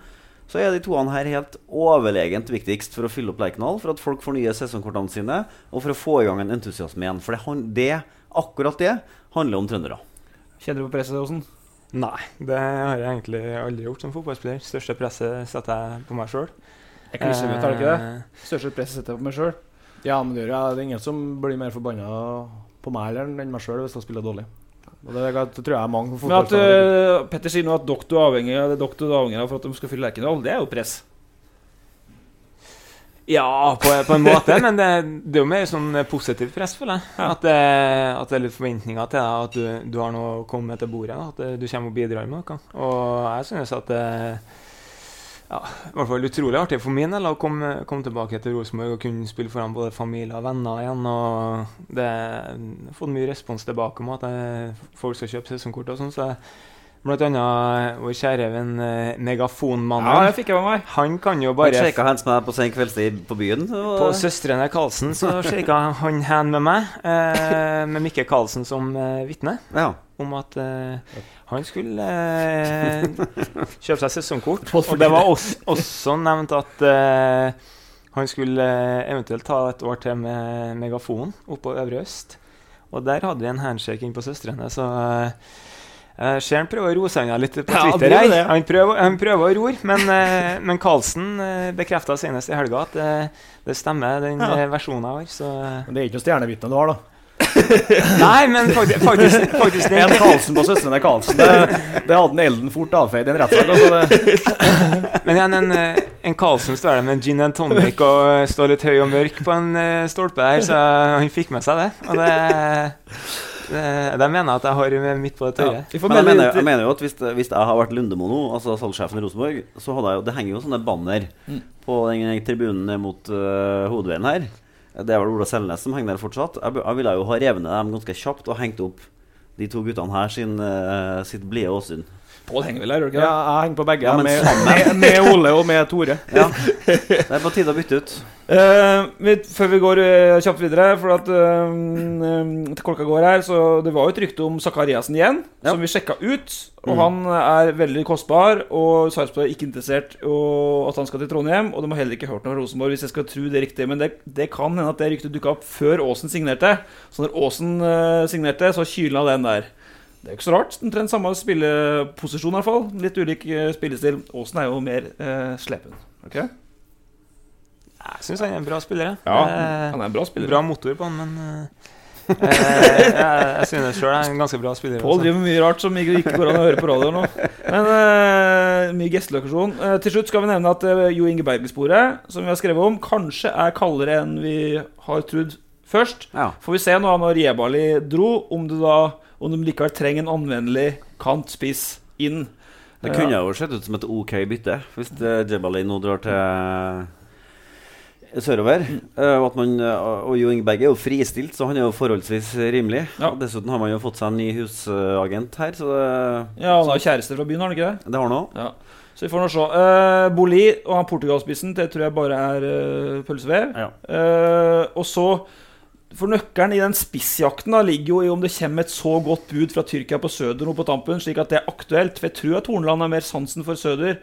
så er de toene her helt overlegent viktigst for å fylle opp Lerkendal, for at folk fornyer sesongkortene sine, og for å få i gang en entusiasme igjen. For det, det, akkurat det handler om trøndere. Kjenner du på presset, Åsen? Nei, det har jeg egentlig aldri gjort som fotballspiller. Største presset setter jeg på meg sjøl. Eksklusivt, har du ikke det? Største presset setter jeg på meg sjøl. Ja, men det, gjør jeg. det er ingen som blir mer forbanna på meg eller enn meg sjøl hvis jeg spiller dårlig. Og det, det tror jeg er mange Men at uh, Petter sier nå at doktor er avhengig av det doktor er avhengig av for at de skal fylle Lerkendal, det er jo press. Ja, på, på en måte, men det, det er jo mer sånn positivt press, føler jeg. At, det, at det er litt forventninger til deg, at du, du har noe å komme med til bordet. da, At du kommer og bidrar med noe. Og jeg synes at det ja, i hvert fall utrolig artig for min del å komme, komme tilbake til Rosenborg og kunne spille foran både familie og venner igjen. Og det jeg har fått mye respons tilbake om at jeg, folk skal kjøpe sesongkort og sånn. så jeg Blant annet vår kjære venn eh, Megafonmannen. Ja, det fikk jeg med meg. Han kan jo Han bare shaka hands med deg på sen kveldstid på byen. så- På Søstrene Karlsen så shaka han hand med meg, eh, med Mikke Karlsen som eh, vitne, Ja. Om at uh, han skulle uh, kjøpe seg sesongkort. Og det var også, også nevnt at uh, han skulle eventuelt ta et år til med megafon oppå Øvre Øst. Og der hadde vi en handshake inn på Søstrene, så jeg ser han prøver å roe seg unna litt på Twitter. Ja, her. Han, prøver, han prøver å rore, men, men Karlsen bekrefta senest i helga at det, det stemmer, den Ja. versjonen jeg har. Så Men det er ikke noe stjernevitne du har, da? Nei, men faktisk, faktisk, faktisk En Karlsen på søstrene Karlsen. Det, det hadde en Elden fort avfeid i en rettssak. Altså. Men igjen, en, eh, en Karlsen står der med en gin and tonic og eh, står litt høy og mørk på en eh, stolpe der, så han fikk med seg det. Og det, det, det mener jeg at jeg har midt på det tørre. Ja, Men jeg mener, jeg mener jo at hvis, hvis jeg har vært Lundemo nå, altså salgssjefen i Rosenborg, så hadde jeg jo Det henger jo sånne banner Mm. på den tribunen mot uh, hovedveien her. Det er vel Ola Selnes som henger der fortsatt. Jeg, jeg ville jo ha revet dem ganske kjapt og hengt opp de to guttene her sin, uh, sitt blide åsyn. Pål henger vel her, gjør du ikke Ja, jeg henger på begge. Ja, med, med, med Ole og med Tore. Ja. Det er på tide å bytte ut. Uh, vi, før vi går uh, kjapt videre, for at uh, eh, klokka går her, så det var jo et rykte om Sakariassen igjen, Ja. som vi sjekka ut. Og Mm. han er veldig kostbar, og Sarpsborg er ikke interessert i at han skal til Trondheim. Og de har heller ikke hørt noe fra Rosenborg, hvis jeg skal tro det riktig. Men det, det kan hende at det ryktet dukka opp før Aasen signerte. Så når Aasen signerte, så kyla den der. Det er ikke så rart. Omtrent samme spilleposisjon, i hvert fall. Litt ulik eh, spillestil. Aasen er jo mer eh, slepen. ok? Jeg syns han er en bra spiller. Ja, Eh, han er en bra spiller. Bra motor på han, men eh, eh, jeg, jeg synes sjøl han er en ganske bra spiller. Pål driver med mye rart som ikke går an å høre på radio nå. Men eh, mye gestelokasjon. Eh, til slutt skal vi nevne at Jo Inge Berger-sporet, som vi har skrevet om, kanskje er kaldere enn vi har trodd først. Ja. Får vi se nå når Jebali dro, om det da om de likevel trenger en anvendelig kantspiss inn. Det kunne jo sett ut som et ok bytte hvis uh, Jebali nå drar til eh, sørover. Eh, og, man, eh, og Jo Ingeberg er jo fristilt, så han er jo forholdsvis rimelig. Ja. Og dessuten har man jo fått seg en ny husagent her, så det, Ja, han har kjæreste fra byen, har han ikke det? det har han òg. Ja. Så vi får nå se. Uh, Boli og han Portugal-spissen, det tror jeg bare er uh, pølsevev. Ja. Uh, og så For nøkkelen i den spissjakten da, ligger jo i om det kommer et så godt bud fra Tyrkia på Søder nå på tampen, slik at det er aktuelt. For jeg tror at Horneland har mer sansen for Søder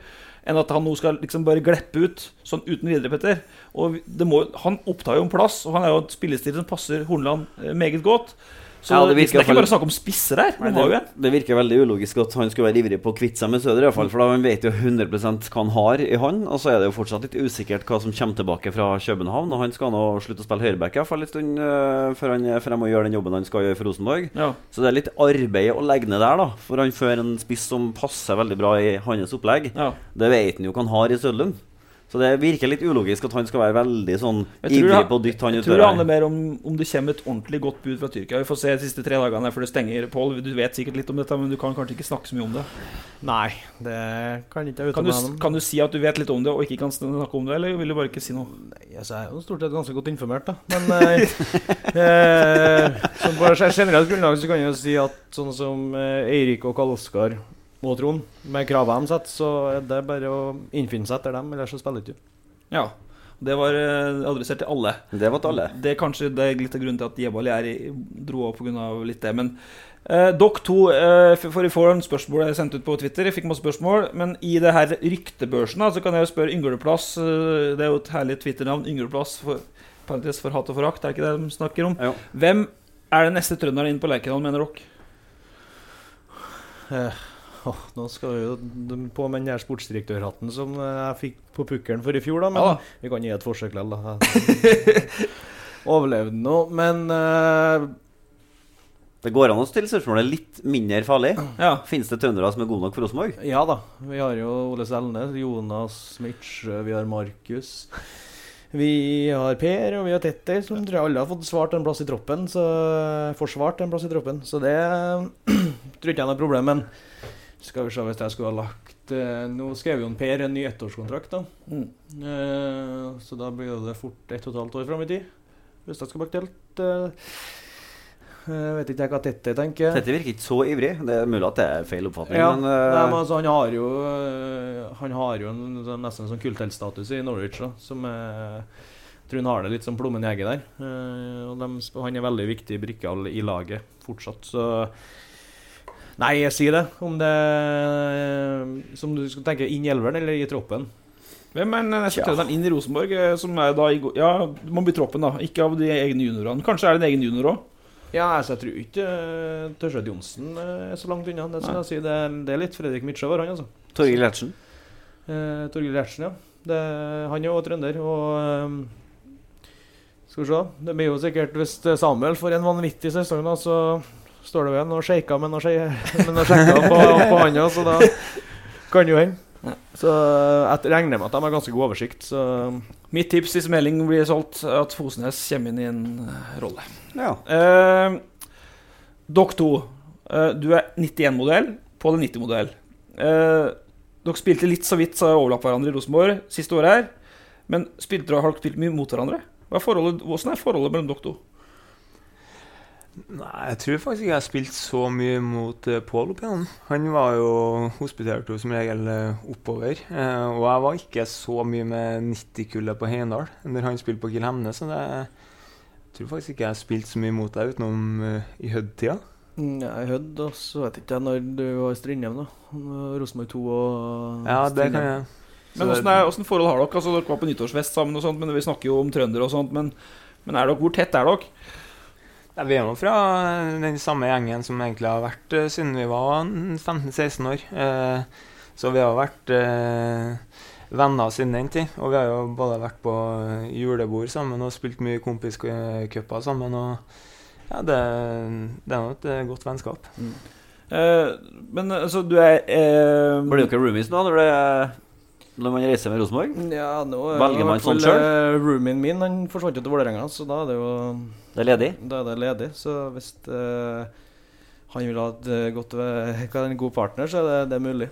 enn at han nå skal liksom bare gleppe ut sånn uten videre, Petter. Og må, han opptar jo en plass, og han er jo et spillestil som passer Horneland eh, meget godt. Så Ja, det, det er ikke bare snakk om spisser her. Nei, det, det virker veldig ulogisk at han skulle være ivrig på å kvitte seg med Søder, fall, for da han vet jo 100 hva han har i han. Og så er det jo fortsatt litt usikkert hva som kommer tilbake fra København. Og han skal nå slutte å spille høyreback i hvert fall en stund uh, før han er fremme og gjør den jobben han skal gjøre for Rosenborg. Ja. Så det er litt arbeid å legge ned der, da, for han fører en spiss som passer veldig bra i hans opplegg. Ja. Det vet han jo hva han har i Sødlund. Så det virker litt ulogisk at han skal være veldig sånn ivrig på å dytte han Jeg ut tror det handler mer om om det kommer et ordentlig godt bud fra Tyrkia. Vi får se de siste tre dagene før det stenger. Pål, du vet sikkert litt om dette, men du kan kanskje ikke snakke så mye om det. Nei, det kan ikke jeg Kan uttale du, meg om. kan du si at du vet litt om det og ikke kan snakke om det, eller vil du bare ikke si noe? Nei, altså, jeg er jo stort sett ganske godt informert, da. Men eh, eh, så på generelt grunnlag så kan jeg jo si at sånn som eh, Eirik og Karl-Oskar og Trond, med kravene de setter, så er det bare å innfinne seg etter dem, ellers så spiller ikke du. Ja. Det var eh, adressert til alle. Det var til alle. Det er kanskje det er litt av grunnen til at Jebali er i, dro av pga. litt det. Men eh, dere to eh, For i en spørsmål jeg sendte ut på Twitter. Jeg fikk masse spørsmål. Men i det her ryktebørsen da, så kan jeg jo spørre Yngleplass. eh, det er jo et herlig Twitter-navn. Yngleplass for, for hat og forakt. Er det ikke det de snakker om? Ja. Hvem er den neste trønderen inn på Lerkendal, mener dere? Eh, åh, nå skal vi jo på med den her sportsdirektørhatten som eh, jeg fikk på pukkelen for i fjor, da. Men Ja vi kan gi et forsøk likevel, da. Overlevde nå, men uh... Det går an å stille spørsmålet litt mindre farlig. Ja. Finnes det trøndere som er gode nok for Rosenborg? Ja da. Vi har jo Ole Selnes, Jonas Smitsjø, vi har Markus. Vi har Per og vi har Tetter, som tror jeg alle har fått svart en plass i troppen. Så forsvart en plass i troppen. Så det tror ikke jeg er noe problem. Men skal vi se hvis jeg skulle ha lagt eh, Nå skrev jo en Per en ny ettårskontrakt, da. Mm. Eh, så da blir det fort ett og et halvt år fram i tid. Hvis jeg skal bakt helt Eh, jeg vet ikke jeg hva Tette tenker. Tette virker ikke så ivrig. Det er mulig at det er feil oppfatning, Ja, men nei, eh, men altså, han har jo øh, Han har jo en, nesten en sånn kultheltstatus i Norwich, da, som er jeg tror han har det litt som plommen i egget der. Eh, og dem han er veldig viktig brikke all- i laget fortsatt, så Nei, jeg sier det. Om det Som du skal tenke inn i elveren eller i troppen. Hvem er den neste Tja. inn i Rosenborg? eh, Som er da i, go- Ja, det må bli troppen, da. Ikke av de egne juniorene. Kanskje er det en egen junior òg? Ja, altså, jeg tror ikke uh, Tørseth Johnsen eh, er så langt unna. Det, si. det, er, det er litt Fredrik Midtsjø han, altså. Torgeir Gjertsen. Eh, Torgeir Gjertsen, ja. Det, han er jo trønder. Og ehm, skal vi se Det blir jo sikkert Hvis Samuel får en vanvittig sesong, da, så står det igjen og shaker med noe sjekker på, på handa, så da kan det jo hende. Så jeg regner med at de har ganske god oversikt. Så Mitt tips hvis melding blir solgt, er at Fosnes kommer inn i en eh, rolle. Ja. Eh, dere to, eh, du er 91-modell, Pål er 90-modell. Eh, dere spilte litt så vidt så overlapp hverandre i Rosenborg siste året her. Men spilte dere, har dere spilt mye mot hverandre? Hva er forholdet, hvordan er forholdet mellom dere to? Nei, jeg tror faktisk ikke jeg har spilt så mye mot uh, Pål opp igjen. Han var jo hospitert jo som regel eh, oppover. eh, og jeg var ikke så mye med 90-kullet på Heiendal når han spilte på Kiel Hemne, så det, jeg tror faktisk ikke jeg har spilt så mye mot deg utenom eh, i Hødd-tida. Nei, Hødd, og så vet ikke jeg når du var i Strindheim, da. Rosenborg 2 og Ja, det kan jeg. Men åssen, er, hvordan forhold har dere? Altså, dere var på nyttårsfest sammen, og sånt, men vi snakker jo om trøndere og sånt. Men, men er dere, hvor tett er dere? Nei, vi er jo fra den samme gjengen som egentlig har vært uh, siden vi var 15-16 år. Uh, så vi har vært uh, venner siden den tid. Og vi har jo både vært på julebord sammen og spilt mye kompiscuper sammen. Og ja, det, det er nå et godt vennskap. Eh, men altså, du er Blir dere roomies nå når, det, når man reiser med Rosenborg? Ja, nå er Velger man sånn selv? eh, Roomien min han forsvant jo til Vålerenga, så da er det jo Det er ledig? Da er det ledig. Så hvis eh, han vil ha et eh, godt er en god partner, så er det, det er mulig.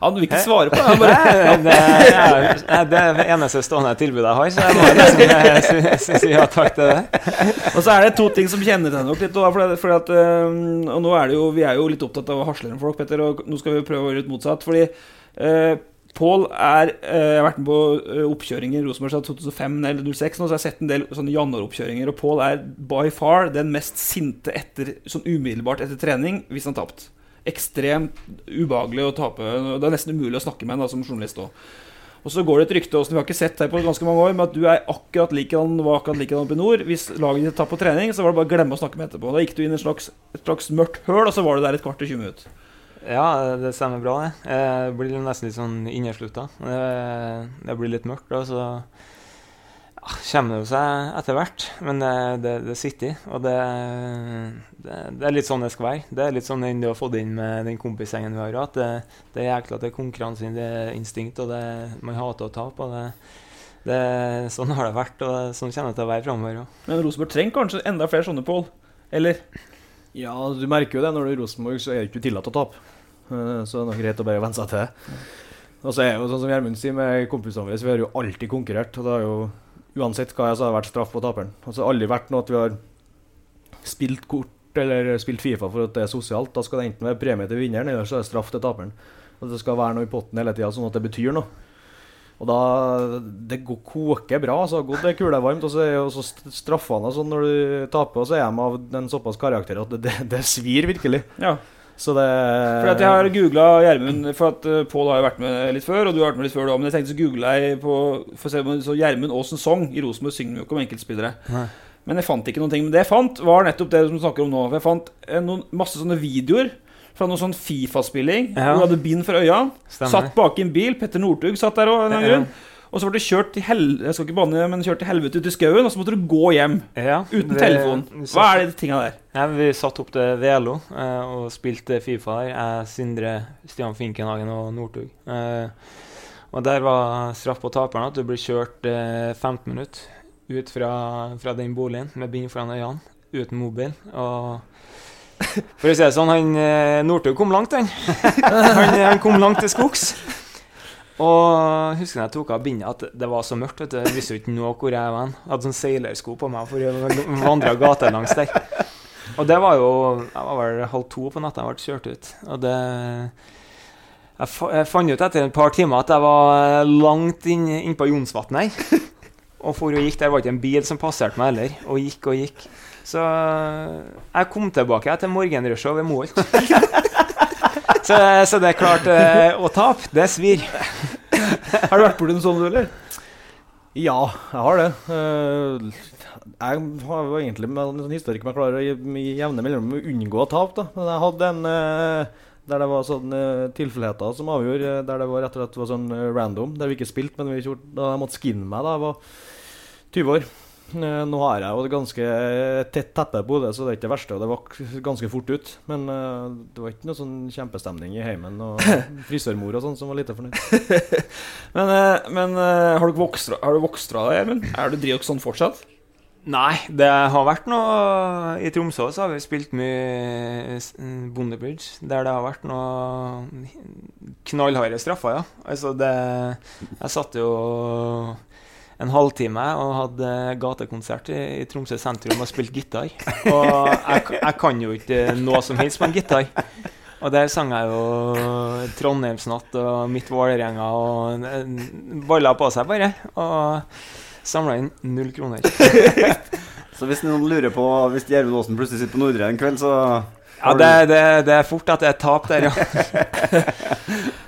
Han vil ikke svare på det. Han Nei, bare, det, er, det er det eneste stående tilbudet jeg har, så jeg må liksom eh, si, si, ja takk til det. og så er det to ting som kjennetegner dere litt. For, fordi at, og nå er det jo, Vi er jo litt opptatt av å hasle med folk, Petter, og nå skal vi prøve å gjøre litt motsatt. Fordi eh, Pål er eh, Jeg har vært med på eh, oppkjøringer Rosenborg siden 2005 eller 2006, nå, så jeg har sett en del sånne januaroppkjøringer. Og Pål er by far den mest sinte etter, sånn umiddelbart etter trening hvis han har tapt. Ekstremt ubehagelig å tape. Det er nesten umulig å snakke med han som journalist òg. Og så går det et rykte som vi har ikke sett deg på ganske mange år, med at du er akkurat likedan var akkurat likedan oppe i nord. Hvis laget ditt tar på trening, så var det bare å glemme å snakke med etterpå. Da gikk du inn i et slags, et slags mørkt høl, og så var du der et kvart til 20 minutter. Ja, det stemmer bra, det. Jeg blir nesten litt sånn inneslutta. Det, det blir litt mørkt, da, så ja, kommer det jo seg etter hvert. Men det, det, det sitter i. Og det, det, det er litt sånn det skal være. Det er litt sånn den du har fått inn med den kompisgjengen vi har hatt. Det, det er jækla til konkurranseinstinkt, og det, man hater å tape. og det det, sånn har det vært, og sånn kommer det til å være framover òg. Men Rosenborg trenger kanskje enda flere sånne, Pål? Eller? Ja, du merker jo det når du er i Rosenborg, så er det ikke tillatt å tape. Eh, Så det er greit å bare venne seg til det. Og så er det jo sånn som Gjermund sier med kompisene våre, vi har jo alltid konkurrert. Og det har jo uansett hva jeg sa, vært straff på taperen. Altså, så har aldri vært noe at vi har spilt kort eller spilt Fifa for at det er sosialt. Da skal det enten være premie til vinneren, eller så er det straff til taperen. Og det skal være noe i potten hele tida, sånn at det betyr noe. Og da Det går, koker bra. altså Godt det er kulevarmt, og så er jo så st- straffene sånn når du taper, og så er de av en såpass karakter at det, det, det svir virkelig. Ja. Så det Fordi at jeg har googla Gjermund, for at uh, Pål har jo vært med litt før, og du har vært med litt før, da, men jeg tenkte så googla jeg på For å se om så Gjermund Aasen Song i Rosenborg synger jo ikke om enkeltspillere. Nei. Men jeg fant ikke noen ting. Men det jeg fant, var nettopp det som du snakker om nå. For jeg fant eh, noen, masse sånne videoer fra noe sånn Fifa-spilling. Ja. Du hadde bind for øya. Stemmer. Satt bak i en bil. Petter Northug satt der òg, Ja. Og så ble du kjørt til hel Jeg skal ikke banne, men kjørt til helvete ut i skauen, og så måtte du gå hjem. Ja, Uten det- telefon. Hva er de tinga der? Ja, vi satt opp til Velo eh, og spilte Fifa der. Jeg, Sindre, Stian Finkenhagen og Northug. Eh, og der var straff på taperen at du blir kjørt eh, 15 minutter ut fra, fra den boligen med bind foran øynene, uten mobil. Og for å si det sånn, han eh, Northug kom langt, han. han. Han kom langt til skogs. Og husker jeg tok av bindet at det var så mørkt. vet du Jeg visste jo ikke noe hvor jeg var. Jeg hadde sånn seilersko på meg for å vandre gatelangs der. Og det var jo Jeg var vel halv to på natta jeg ble kjørt ut. Og det Jeg, jeg fant ut etter et par timer at jeg var langt innpå inn på Jonsvatn her. Og for og gikk, Der var ikke en bil som passerte meg heller. Og gikk og gikk. Så jeg kom tilbake til morgenrushet ved Moholt. så, så det er klart eh, Å tape, det svir. Har du vært borti noe sånt, du, eller? Ja, jeg har det. Eh, jeg har jo egentlig med en sånn historiker med å klare å med jevne mellomrom unngå tap. da. Men jeg hadde en eh, der det var sånne eh, tilfeldigheter som avgjorde, eh, der det var rett og slett var sånn eh, random. Der vi ikke spilte, men vi gjorde, da jeg måtte skinne meg da jeg var 20 år. Eh, Nå har jeg jo et ganske tett teppe på hodet, så det er ikke det verste. Og det var ganske fort ut. Men eh, det var ikke noe sånn kjempestemning i heimen. Og frisørmor og sånn som var lite fornøyd. Men, eh, men har du vokst fra- deg, Gjermund? Er du driver sånn fortsatt? Nei, det har vært noe I Tromsø så har vi spilt mye Bondebridge, der det har vært noe knallharde straffer, ja. Altså det Jeg satt jo en halvtime og hadde gatekonsert i, i Tromsø sentrum og spilte gitar. Og jeg, jeg kan jo ikke noe som helst på en gitar. Og der sang jeg jo Trondheimsnatt og Mitt Vålerenga og eh, balla på seg bare. Og samla inn null kroner. Så hvis noen lurer på Hvis Gjermund Aasen plutselig sitter på Nordre en kveld, så Ja, det, det, det er fort at det er tap der, ja.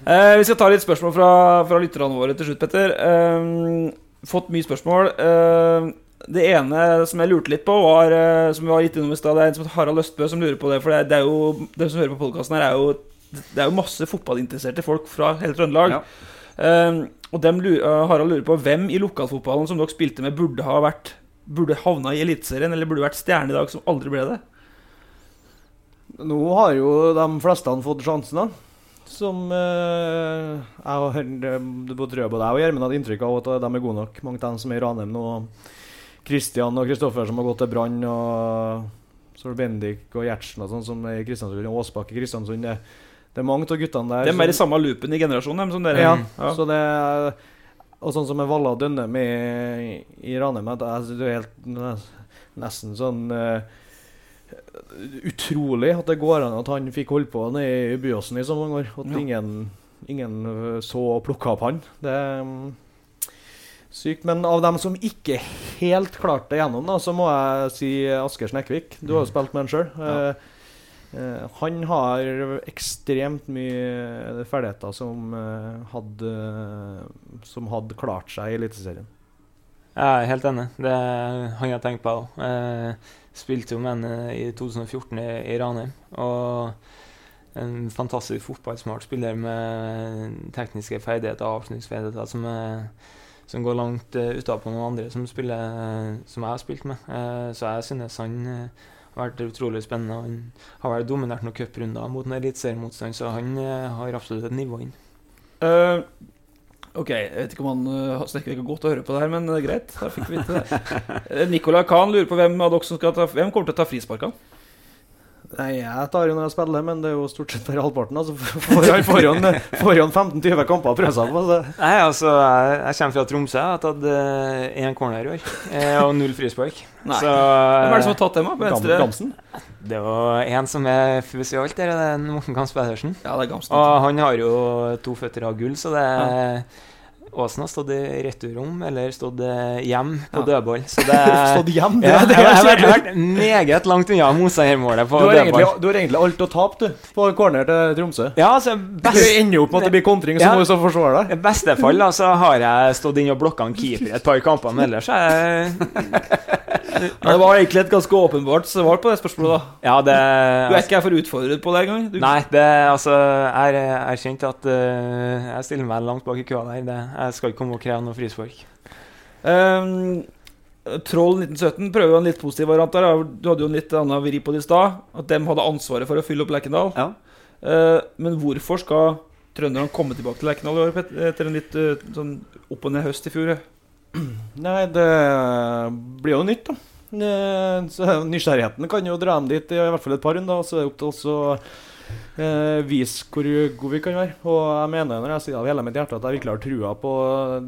Eh, vi skal ta litt spørsmål fra, fra lytterne våre til slutt, Petter. Eh, fått mye spørsmål. Eh, det ene som jeg lurte litt på, var eh, Som vi var litt innom i stad, det er en som heter Harald Østbø som lurer på det. For det, er- er jo de som hører på podkasten her, er jo Det er jo masse fotballinteresserte folk fra hele Trøndelag. Ja. og dem lurer, eh, Harald lurer på hvem i lokalfotballen som dere spilte med, burde ha vært Burde havna i Eliteserien, eller burde vært stjerne i dag, som aldri ble det? Nå har jo de fleste fått sjansen, da. Som eh, jeg har hørt eh, både tror jeg både jeg og Gjermund hadde inntrykk av at de er gode nok. Mange av dem som er i Ranheim nå. Kristian og Kristoffer som har gått til Brann. Og så er det Bendik og Gjertsen og sånn som er i Kristiansund. Og Åsbakk i Kristiansund. Det, det er mange av guttene der. De er i samme loopen i generasjonen, dem, som dere. ja, Ja. så det er- Og sånn som med Valla Dønnem i, i Ranheim at jeg- Det er helt nesten sånn eh, Utrolig at det går an at han fikk holde på nede i Byåsen i så mange år. At Ja. ingen ingen øh, så og plukka opp han. Det er mm, sykt. Men av dem som ikke helt klarte det gjennom, da, så må jeg si Asker Snekkvik. Du har jo spilt med han sjøl. Uh, han har ekstremt mye ferdigheter som uh, hadde Som hadde klart seg i Eliteserien. Jeg er helt enig. Det har jeg tenkt på òg. Eh, spilte jo med han eh, i 2014 i, Ranheim. Og en fantastisk fotballsmart spiller med tekniske ferdigheter og avslutningsferdigheter som, er, som går langt uh, utapå noen andre som, spiller, som jeg har spilt med. Så jeg synes han har vært utrolig spennende. Han har vel dominert noen cuprunder mot en eliteseriemotstand, så han har absolutt et nivå inn. Eh, ok, jeg vet ikke om han uh, Snekker ikke godt å høre på det her, men uh, greit. Da fikk vi vite det. Uh, Nicolai Kahn lurer på hvem av Hvem kommer til å ta frisparkene? Nei, jeg tar jo når jeg spiller, men det er jo stort sett bare halvparten. Altså, foran, foran en 15-20 kamper å prøve seg på. Så. Nei, altså, jeg, jeg kommer fra Tromsø. Jeg har tatt én corner i år. eh, og null frispark. Nei. Så, Hvem er det som har tatt dem, da? På venstre? Gamsen? Det var en som er fus i alt det er Morten Gams Pedersen. Ja, det er Gamsen. Og han har jo to føtter av gull, så det er Åsen har stått i returrom eller stått hjem på Ja. dødball. Så det Stått hjem? Det- Ja, det jeg, har vært- vært meget langt unna motstandermålet på Du dødball. egentlig, du har egentlig alt å tape, du, på corner til Tromsø. Ja, altså Du ender opp med at det blir kontring, så Ja. må du så forsvare deg. I beste fall da, så har jeg stått inn og blokka en keeper et par kamper, men ellers er jeg det var egentlig et ganske åpenbart svar på det spørsmålet, da. Ja, det Du er ikke her for utfordret på det engang? Du- Nei, det altså Jeg er erkjent at uh, jeg stiller meg langt bak i køa der. Det, jeg skal ikke komme og kreve noe frispark. Um, Troll 1917 prøver jo en litt positiv variant der. Du hadde jo en litt annen vri på det i stad. At dem hadde ansvaret for å fylle opp Lerkendal. Eh, men hvorfor skal trønderne komme tilbake til Lerkendal i år etter en litt uh, sånn opp og ned høst i fjor? Nei, det blir jo nytt, da. Så nysgjerrigheten kan jo dra dem dit i hvert fall et par runder. Så er det opp til oss å eh, vise hvor gode vi kan være. Og jeg mener når jeg sier av hele mitt hjerte at jeg virkelig har trua på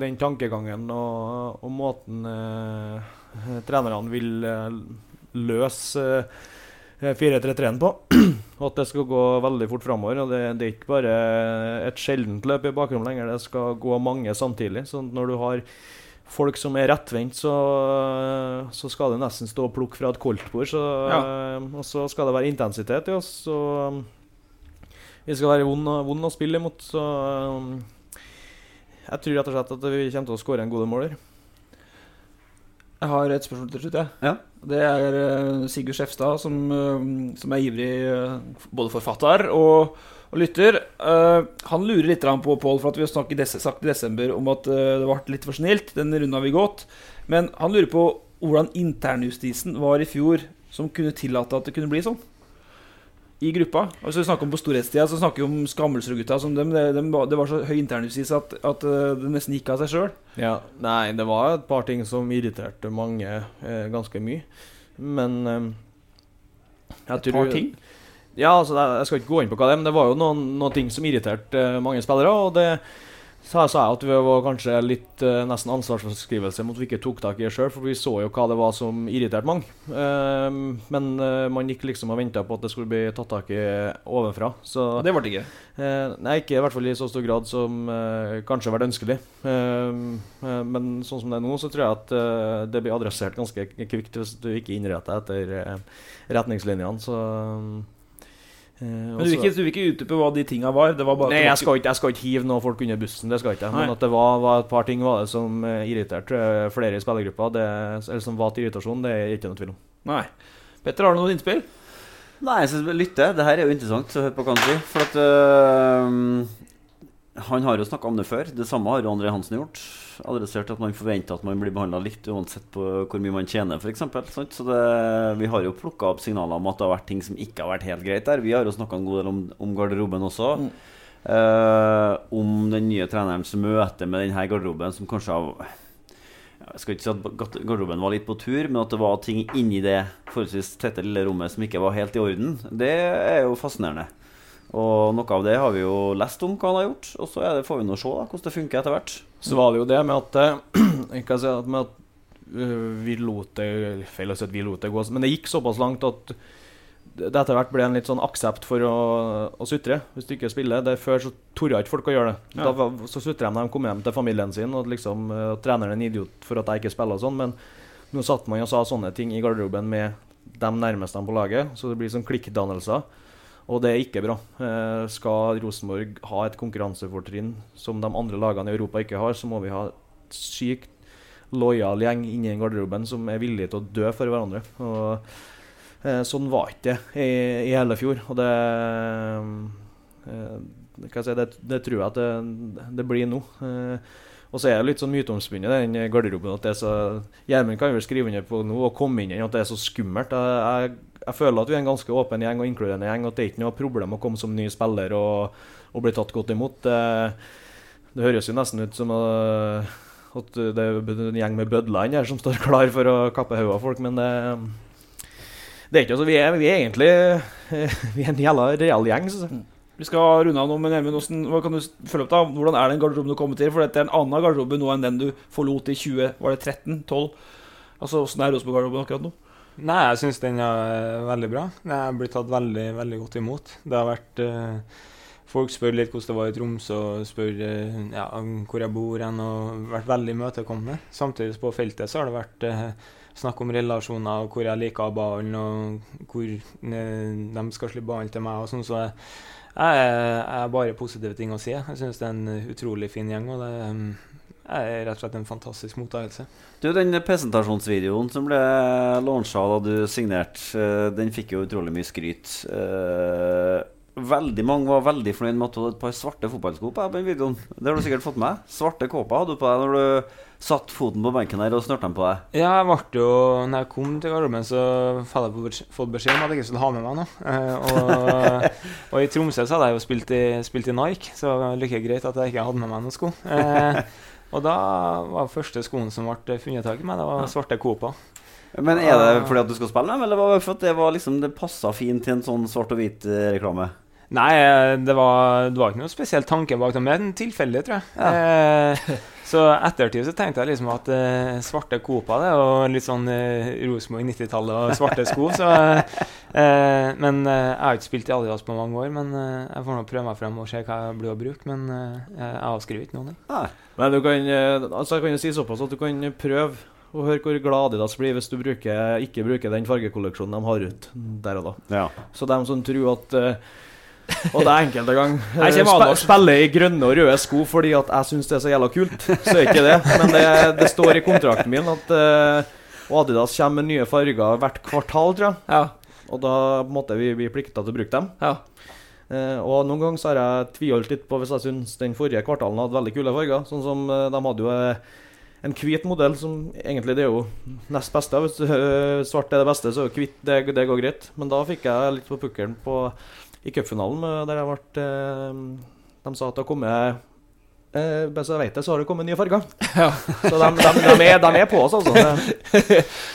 den tankegangen og, og måten eh, trenerne vil eh, løse eh, 4-3-3-en på. Og at det skal gå veldig fort framover. Og det, det er ikke bare et sjeldent løp i bakrom lenger, det skal gå mange samtidig. Så når du har folk som er rettvendt, så, så skal det nesten stå og plukke fra et koldtbord. Ja. Og så skal det være intensitet i oss. Så vi skal være vond, å- vond å spille imot. Så um, jeg tror rett og slett at vi kommer til å skåre en god måler. mål. Jeg har et spørsmål til slutt. Ja. Ja. Det er eh, Sigurd Skjefstad, som, eh, som er ivrig eh, både forfatter og, og lytter. Eh, han lurer litt på Paul, for at vi har snakket des sagt i desember om at det ble litt for snilt. Den runden har vi gått. Men han lurer på hvordan internjustisen var i fjor som kunne tillate at det kunne bli sånn. I gruppa. Altså vi snakker om På storhetstida så snakker vi om Skammelsrud-gutta. De, de, var- det var så høy internjustis at, at eh, det nesten gikk av seg sjøl. Ja, Nei, det var et par ting som irriterte mange eh, ganske mye. Men eh, Et par ting? Ja, altså, jeg, jeg skal ikke gå inn på hva det er, men det var jo noen, noen ting som irriterte eh, mange spillere. Og det sa sa jeg at vi var kanskje litt uh, nesten ansvarsforskrivelse mot vi ikke tok tak i det sjøl, for vi så jo hva det var som irriterte mange. Uh, men uh, man gikk liksom og venta på at det skulle bli tatt tak i ovenfra. Så det ble det ikke. Eh, nei, ikke i hvert fall i så stor grad som kanskje har vært ønskelig. Eh, eh, men sånn som det er nå, så tror jeg at det blir adressert ganske kvikt hvis du ikke innretter etter eh, retningslinjene. Så eh, Men du vil ikke, du vil ikke utdype hva de tinga var? Det var bare Nei, jeg skal, ikke, jeg skal ikke hive noen folk under bussen, det skal ikke. Men at det var, var et par ting var det som eh, irriterte eh, flere i spillergruppa, det, eller som var til irritasjon, det er ikke noe tvil om. Nei. Petter, har du noen innspill? Nei, jeg lytte. Det her er jo interessant å høre på country. For at øh, Han har jo snakka om det før. Det samme har jo André Hansen gjort. Adressert at man forventer at man blir behandla likt uansett på hvor mye man tjener, f.eks. Så det, vi har jo plukka opp signaler om at det har vært ting som ikke har vært helt greit der. Vi har jo snakka en god del om, om garderoben også. Eh, om den nye trenerens møte med denne garderoben som kanskje har jeg skal ikke si at garderoben var litt på tur, men at det var ting inni det forholdsvis tette lille rommet som ikke var helt i orden, det er jo fascinerende. Og noe av det har vi jo lest om hva han har gjort, og så er det, får vi nå se da, hvordan det funker etter hvert. Så var det jo det med at ikke si at, med at øh, vi lot det Feil å si at vi lot det gå, men det gikk såpass langt at det etter hvert ble en litt sånn aksept for å, å sutre hvis du ikke spiller. Det Før så torde ikke folk å gjøre det. Ja. Da så sutra de når de kom hjem til familien sin, og liksom og treneren er en idiot for at jeg ikke spiller og sånn. Men nå satt man og sa sånne ting i garderoben med de nærmeste på laget, så det blir sånn klikkdannelser. Og det er ikke bra. Eh, skal Rosenborg ha et konkurransefortrinn som de andre lagene i Europa ikke har, så må vi ha et sykt lojal gjeng inni den garderoben som er villig til å dø for hverandre. Og eh, Sånn var ikke det i, i hele fjor. Og det eh, jeg si, det, det tror jeg at det, det blir nå. Eh, og så er det litt sånn myteomspunnet, den garderoben. at det er så Gjermund kan vel skrive under på nå og komme inn i at det er så skummelt. Jeg, jeg, føler at vi er en ganske åpen gjeng og inkluderende gjeng. at Det er ikke noe problem å komme som ny spiller og, og bli tatt godt imot. Det, det høres jo nesten ut som uh, at det er en gjeng med bødler her som står klar for å kappe hodet av folk, men det, det er ikke altså, vi er, vi er egentlig vi er en jævla real gjeng. jeg. Vi skal runde av nå, men Gjermund, hvordan- er den garderoben du kommer til? For dette er en annen garderobe nå enn den du forlot i 20, var det 13-12? Altså, Hvordan er Rosenborg-garderoben akkurat nå? Nei, jeg syns den er eh, veldig bra. Jeg blitt tatt veldig veldig godt imot. Det har vært eh, Folk spør litt hvordan det var i Tromsø, og spør eh, ja, hvor jeg bor hen, og vært veldig imøtekommende. Samtidig på feltet så har det vært eh, snakk om relasjoner, og hvor jeg liker ballen, og hvor de skal slippe ballen til meg. og sånn, så jeg, har bare positive ting å si. Jeg syns det er en utrolig fin gjeng, og det mm, er rett og slett en fantastisk mottakelse. Du, Den presentasjonsvideoen som ble launcha da du signerte, eh, den fikk jo utrolig mye skryt. Eh, Veldig mange var veldig fornøyd med at du hadde et par svarte fotballsko på deg på den videoen. Det har du sikkert fått med. Svarte kåper hadde du på deg når du satt foten på benken her og snørte dem på deg. Ja, jeg ble jo Når jeg kom til garderoben, så hadde jeg bes- fått beskjed om at jeg ikke skulle ha med meg noe. Eh, og, og i Tromsø så hadde jeg jo spilt i, spilt i Nike, så det var like greit at jeg ikke hadde med meg noen sko. Eh, og da var første skoen som ble funnet tak i meg, det var svarte Copa. Men Er det fordi at du skal spille dem, eller var det for at det var liksom Det passa fint til en sånn svart og hvit-reklame? Nei, det var, det var ikke noe spesiell tanke bak det, men tilfeldig, tror jeg. Eh, så ettertid så tenkte jeg liksom at eh, svarte Copa det, og litt sånn eh, Rosenborg 90-tallet og svarte sko. Så, eh, men eh, jeg har ikke spilt i Adidas på mange år, men eh, jeg får nå prøve meg frem og se hva jeg blir å bruke. Men eh, jeg avskriver ikke noe, nei. Men du kan, altså jeg kan jo si såpass at du kan prøve å høre hvor glad Adidas blir hvis du bruker, ikke bruker den fargekolleksjonen de har ut der og da. Ja. Så dem som tror at eh, Og det er enkelte gang Her kommer spe, advarsel. spiller i grønne og røde sko fordi at jeg syns det er så jævla kult, så er ikke det. Men det, det står i kontrakten min at uh, Adidas kommer med nye farger hvert kvartal, tror jeg. Og da måtte vi bli plikta til å bruke dem. Eh, og noen ganger så har jeg tviholdt litt på hvis jeg syns den forrige kvartalen hadde veldig kule farger. Sånn som uh, de hadde jo en hvit modell som egentlig det er jo nest beste. Hvis svart er det beste, så hvitt det, det går greit. Men da fikk jeg litt på pukkelen på, i cupfinalen, eh, der jeg ble eh, De sa at det har kommet eh, så jeg vet det, så har det kommet nye farger. Så de, de, de, er, de er på oss, altså.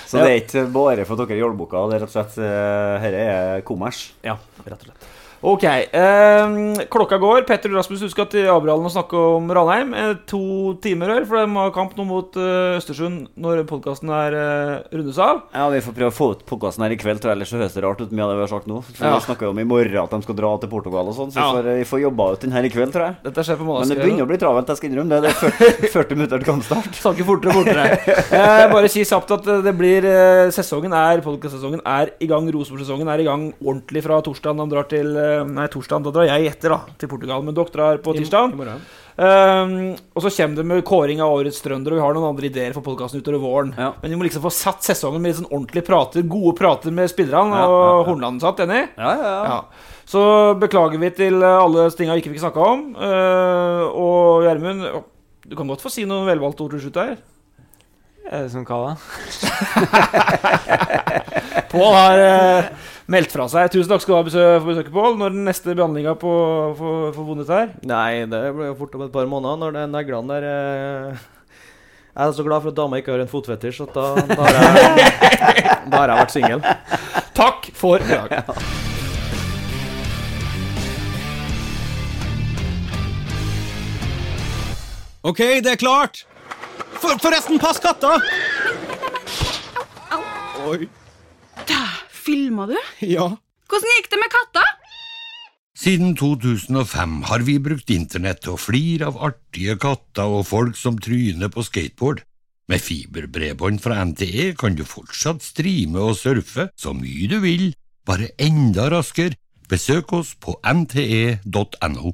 Så det er ikke bare for dere i Jålboka, det er rett og slett uh, Dette er kommers? Ja, rett og slett. Ok, eh, klokka går. Petter Rasmus, du skal til Abrahallen og snakke om Ranheim. Eh, to timer, her, for de har kamp nå mot eh, Østersund når podkasten er eh, rundes av. Ja, Vi får prøve å få ut podkasten her i kveld, jeg, ellers så høres det rart ut mye av det vi har sagt nå. For Ja. Vi snakker jo om i morgen at de skal dra til Portugal og sånn, så Ja. vi får, vi får jobba ut den her i kveld, tror jeg. Dette skjer på Men det begynner å bli travelt, jeg skal innrømme det. Det er 40, 40 minutter til kampstart. Snakker fortere og fortere. Eh, bare si kjapt at eh, det blir eh, Sesongen er podkastsesongen er i gang. Rosenborg-sesongen er i gang ordentlig fra torsdag. De drar til eh, Nei, torsdag. Da drar jeg etter, da, til Portugal. Men dere drar på tirsdag. Um. Eh, og så kommer det med kåring av årets trønder, og vi har noen andre ideer for podkasten utover våren. Men vi må liksom få satt sesongen med litt sånn ordentlige prater, gode prater med spillerne, Ja, og ja, ja. Hornland satt, enig? Ja, ja, ja. Så beklager vi til eh, alle tinga vi ikke fikk snakka om. Uh, og Gjermund, du kan godt få si noen velvalgte ord til slutt her. Er det som da? Pål har eh, meldt fra seg. Tusen takk skal du ha besø for besøket, Pål. Når den neste behandlinga for, for vondt her? Nei, det blir jo fort om et par måneder når den er neglene der eh, Jeg er så glad for at dama ikke har en fotfetisj, at da, da, har jeg, da har jeg vært singel. Takk for i dag. OK, det er klart. For, forresten, pass katta! Oi. Filma du? Ja. Hvordan gikk det med katta? Siden 2005 har vi brukt internett til å flire av artige katter og folk som tryner på skateboard. Med fiberbredbånd fra NTE kan du fortsatt streame og surfe så mye du vil, bare enda raskere. Besøk oss på nte.no.